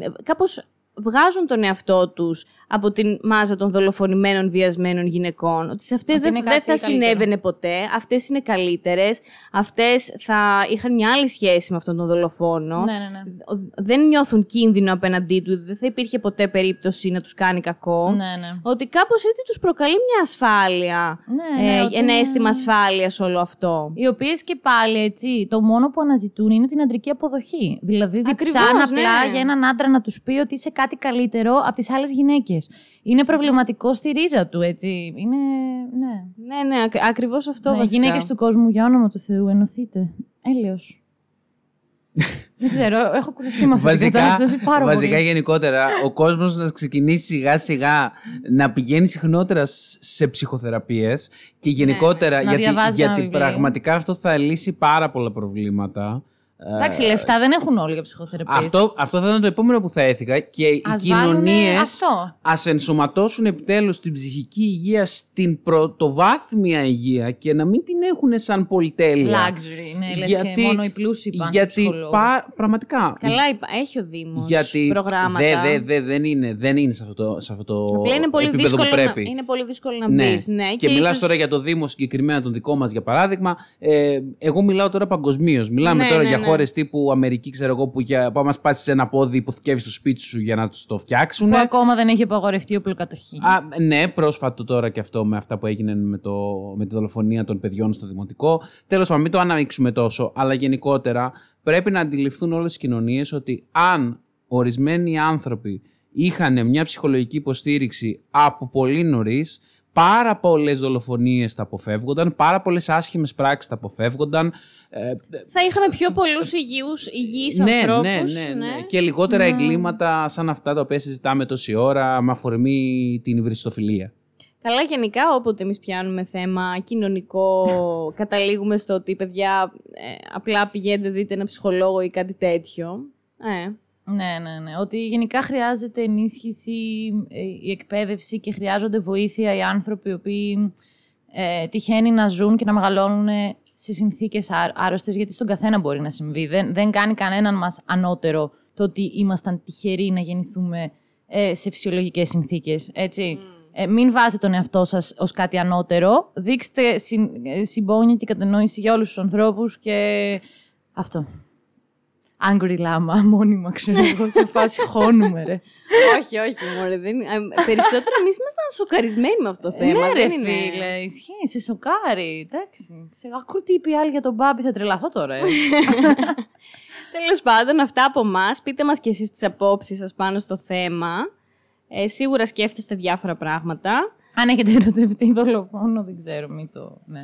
[SPEAKER 3] ε, κάπως βγάζουν τον εαυτό τους από την μάζα των δολοφονημένων βιασμένων γυναικών. Ότι σε αυτές
[SPEAKER 4] Ότι
[SPEAKER 3] δεν,
[SPEAKER 4] είναι
[SPEAKER 3] δεν
[SPEAKER 4] κάτι
[SPEAKER 3] θα
[SPEAKER 4] καλύτερο.
[SPEAKER 3] συνέβαινε ποτέ. Αυτές είναι καλύτερες. Αυτές θα είχαν μια άλλη σχέση με αυτόν τον δολοφόνο.
[SPEAKER 4] Ναι, ναι, ναι.
[SPEAKER 3] Δεν νιώθουν κίνδυνο απέναντί του. Δεν θα υπήρχε ποτέ περίπτωση να τους κάνει κακό.
[SPEAKER 4] Ναι, ναι.
[SPEAKER 3] Ότι κάπως έτσι τους προκαλεί μια ασφάλεια.
[SPEAKER 4] Ναι, ναι,
[SPEAKER 3] ε,
[SPEAKER 4] ότι
[SPEAKER 3] ένα
[SPEAKER 4] είναι-
[SPEAKER 3] αίσθημα ασφάλειας όλο αυτό.
[SPEAKER 4] Οι οποίες και πάλι έτσι, το μόνο που αναζητούν είναι την αντρική αποδοχή. Δηλαδή,
[SPEAKER 3] Ακριβώς,
[SPEAKER 4] διψάνε απλά
[SPEAKER 3] ναι.
[SPEAKER 4] για έναν άντρα να τους πει ότι είσαι κάτι καλύτερο από τις άλλες γυναίκες. Είναι προβληματικό στη ρίζα του, έτσι. Είναι. Ναι.
[SPEAKER 3] Ναι, ναι, ακ- ακριβώς αυτό
[SPEAKER 4] ναι
[SPEAKER 3] βασικά.
[SPEAKER 4] γυναίκες του κόσμου, για όνομα του Θεού, ενωθείτε. Έλεος. Δεν ξέρω, έχω κουραστεί με αυτή την κατάσταση πάρα
[SPEAKER 2] βασικά
[SPEAKER 4] πολύ.
[SPEAKER 2] γενικότερα, ο κόσμος να ξεκινήσει σιγά σιγά να πηγαίνει συχνότερα σ- σε ψυχοθεραπείες και γενικότερα
[SPEAKER 4] Ναι, Να
[SPEAKER 2] γιατί,
[SPEAKER 4] διαβάζει ένα
[SPEAKER 2] γιατί
[SPEAKER 4] βιβλίο.
[SPEAKER 2] πραγματικά αυτό θα λύσει πάρα πολλά προβλήματα.
[SPEAKER 4] Εντάξει, λεφτά δεν έχουν όλοι για ψυχοθεραπείες.
[SPEAKER 2] Αυτό, αυτό θα ήταν το επόμενο που θα έθικα και οι
[SPEAKER 4] Ας βάλουνε
[SPEAKER 2] κοινωνίες
[SPEAKER 4] αυτό.
[SPEAKER 2] ας ενσωματώσουν επιτέλους την ψυχική υγεία στην πρωτοβάθμια υγεία και να μην την έχουν σαν πολυτέλεια.
[SPEAKER 4] Luxury, ναι, λες και μόνο οι πλούσιοι πάνε σε
[SPEAKER 2] γιατί
[SPEAKER 4] ψυχολόγο.
[SPEAKER 2] πα- πραγματικά.
[SPEAKER 3] Καλά, είπα, έχει ο Δήμος
[SPEAKER 2] Γιατί
[SPEAKER 3] προγράμματα.
[SPEAKER 2] δε, δε, δε, δεν, είναι, δεν είναι σε αυτό το, σε αυτό το
[SPEAKER 3] Απλά είναι πολύ,
[SPEAKER 2] επίπεδο
[SPEAKER 3] δύσκολο
[SPEAKER 2] που πρέπει.
[SPEAKER 3] να, είναι πολύ δύσκολο να
[SPEAKER 2] Ναι.
[SPEAKER 3] μπεις. Ναι.
[SPEAKER 2] Και, μιλάς
[SPEAKER 3] ίσως-
[SPEAKER 2] τώρα για το Δήμο συγκεκριμένα τον δικό μας για παράδειγμα. Ε, εγώ μιλάω τώρα παγκοσμίως. Μιλάμε
[SPEAKER 3] Ναι,
[SPEAKER 2] τώρα
[SPEAKER 3] ναι,
[SPEAKER 2] για
[SPEAKER 3] ναι.
[SPEAKER 2] χώρες τύπου Αμερική, ξέρω εγώ, που, για, που άμα σπάσεις ένα πόδι που θυκεύεις στο σπίτι σου για να τους το φτιάξουν.
[SPEAKER 4] Που ακόμα δεν έχει απαγορευτεί οπλοκατοχή.
[SPEAKER 2] Α, ναι, πρόσφατο τώρα και αυτό με αυτά που έγιναν με, το, με τη δολοφονία των παιδιών στο δημοτικό. Τέλος πάντων, μην το αναμίξουμε τόσο, αλλά γενικότερα πρέπει να αντιληφθούν όλες οι κοινωνίες ότι αν ορισμένοι άνθρωποι είχαν μια ψυχολογική υποστήριξη από πολύ νωρίς, πάρα πολλές δολοφονίες θα αποφεύγονταν, πάρα πολλές άσχημες πράξεις θα αποφεύγονταν. Ε,
[SPEAKER 3] Θα είχαμε πιο πολλούς υγιούς, υγιείς
[SPEAKER 2] ναι,
[SPEAKER 3] ανθρώπους.
[SPEAKER 2] ναι, ναι, ναι. Και λιγότερα εγκλήματα σαν αυτά τα οποία συζητάμε τόση ώρα με αφορμή την υβριστοφιλία.
[SPEAKER 3] Καλά, γενικά, όποτε εμείς πιάνουμε θέμα κοινωνικό, καταλήγουμε στο ότι παιδιά ε, απλά πηγαίνετε, δείτε ένα ψυχολόγο ή κάτι τέτοιο. Ε,
[SPEAKER 4] Ναι, ναι, ναι. Ότι γενικά χρειάζεται ενίσχυση ε, η εκπαίδευση και χρειάζονται βοήθεια οι άνθρωποι οι οποίοι ε, τυχαίνει να ζουν και να μεγαλώνουν σε συνθήκες άρ- άρρωστες, γιατί στον καθένα μπορεί να συμβεί. Δεν, δεν κάνει κανέναν μας ανώτερο το ότι ήμασταν τυχεροί να γεννηθούμε ε, σε φυσιολογικές συνθήκες, έτσι. Ε, μην βάζετε τον εαυτό σας ως κάτι ανώτερο. Δείξτε συν, ε, συμπόνια και κατανόηση για όλους τους ανθρώπους και αυτό. Angry Lama, μόνιμα ξέρω εγώ, σε φάση χώνουμε ρε.
[SPEAKER 3] όχι, όχι, μωρέ, δεν, ε, περισσότερο εμείς ήμασταν σοκαρισμένοι με αυτό το θέμα.
[SPEAKER 4] ναι,
[SPEAKER 3] δεν
[SPEAKER 4] ρε
[SPEAKER 3] είναι-
[SPEAKER 4] φίλε, ισχύει, σε σοκάρει. Εντάξει. Ξέρω, ακούω τι είπε η άλλη για τον Μπάμπη, θα τρελαθώ τώρα. Ε.
[SPEAKER 3] Τέλος πάντων, αυτά από εμά. Πείτε μας και εσείς τις απόψεις σας πάνω στο θέμα. Ε, σίγουρα σκέφτεστε διάφορα πράγματα.
[SPEAKER 4] Αν έχετε ερωτευτεί δολοφόνο, δεν ξέρω, μην το. Ναι,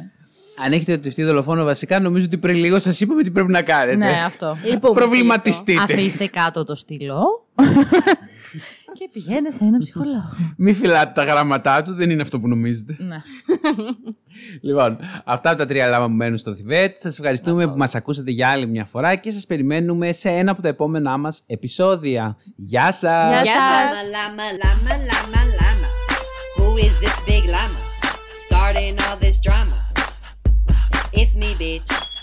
[SPEAKER 2] Αν έχετε ερωτευτεί δολοφόνο, βασικά νομίζω ότι πριν λίγο σας είπαμε τι πρέπει να κάνετε.
[SPEAKER 4] ναι αυτό.
[SPEAKER 3] Λοιπόν,
[SPEAKER 2] Προβληματιστείτε.
[SPEAKER 4] Αφήστε κάτω το στυλό και πηγαίνετε σε ένα ψυχολόγο.
[SPEAKER 2] Μην φυλάτε τα γράμματά του, δεν είναι αυτό που νομίζετε.
[SPEAKER 4] ναι.
[SPEAKER 2] Λοιπόν, αυτά από τα τρία λάμα που μένουν στο Θιβέτ. Σας ευχαριστούμε που μας ακούσατε για άλλη μια φορά και σας περιμένουμε σε ένα από τα επόμενά μας επεισόδια. Γεια σας!
[SPEAKER 4] Γεια
[SPEAKER 3] Γεια
[SPEAKER 4] σας.
[SPEAKER 3] σας.
[SPEAKER 1] Llama, llama, llama, llama. Who is this big llama? Starting all this drama. It's me, bitch.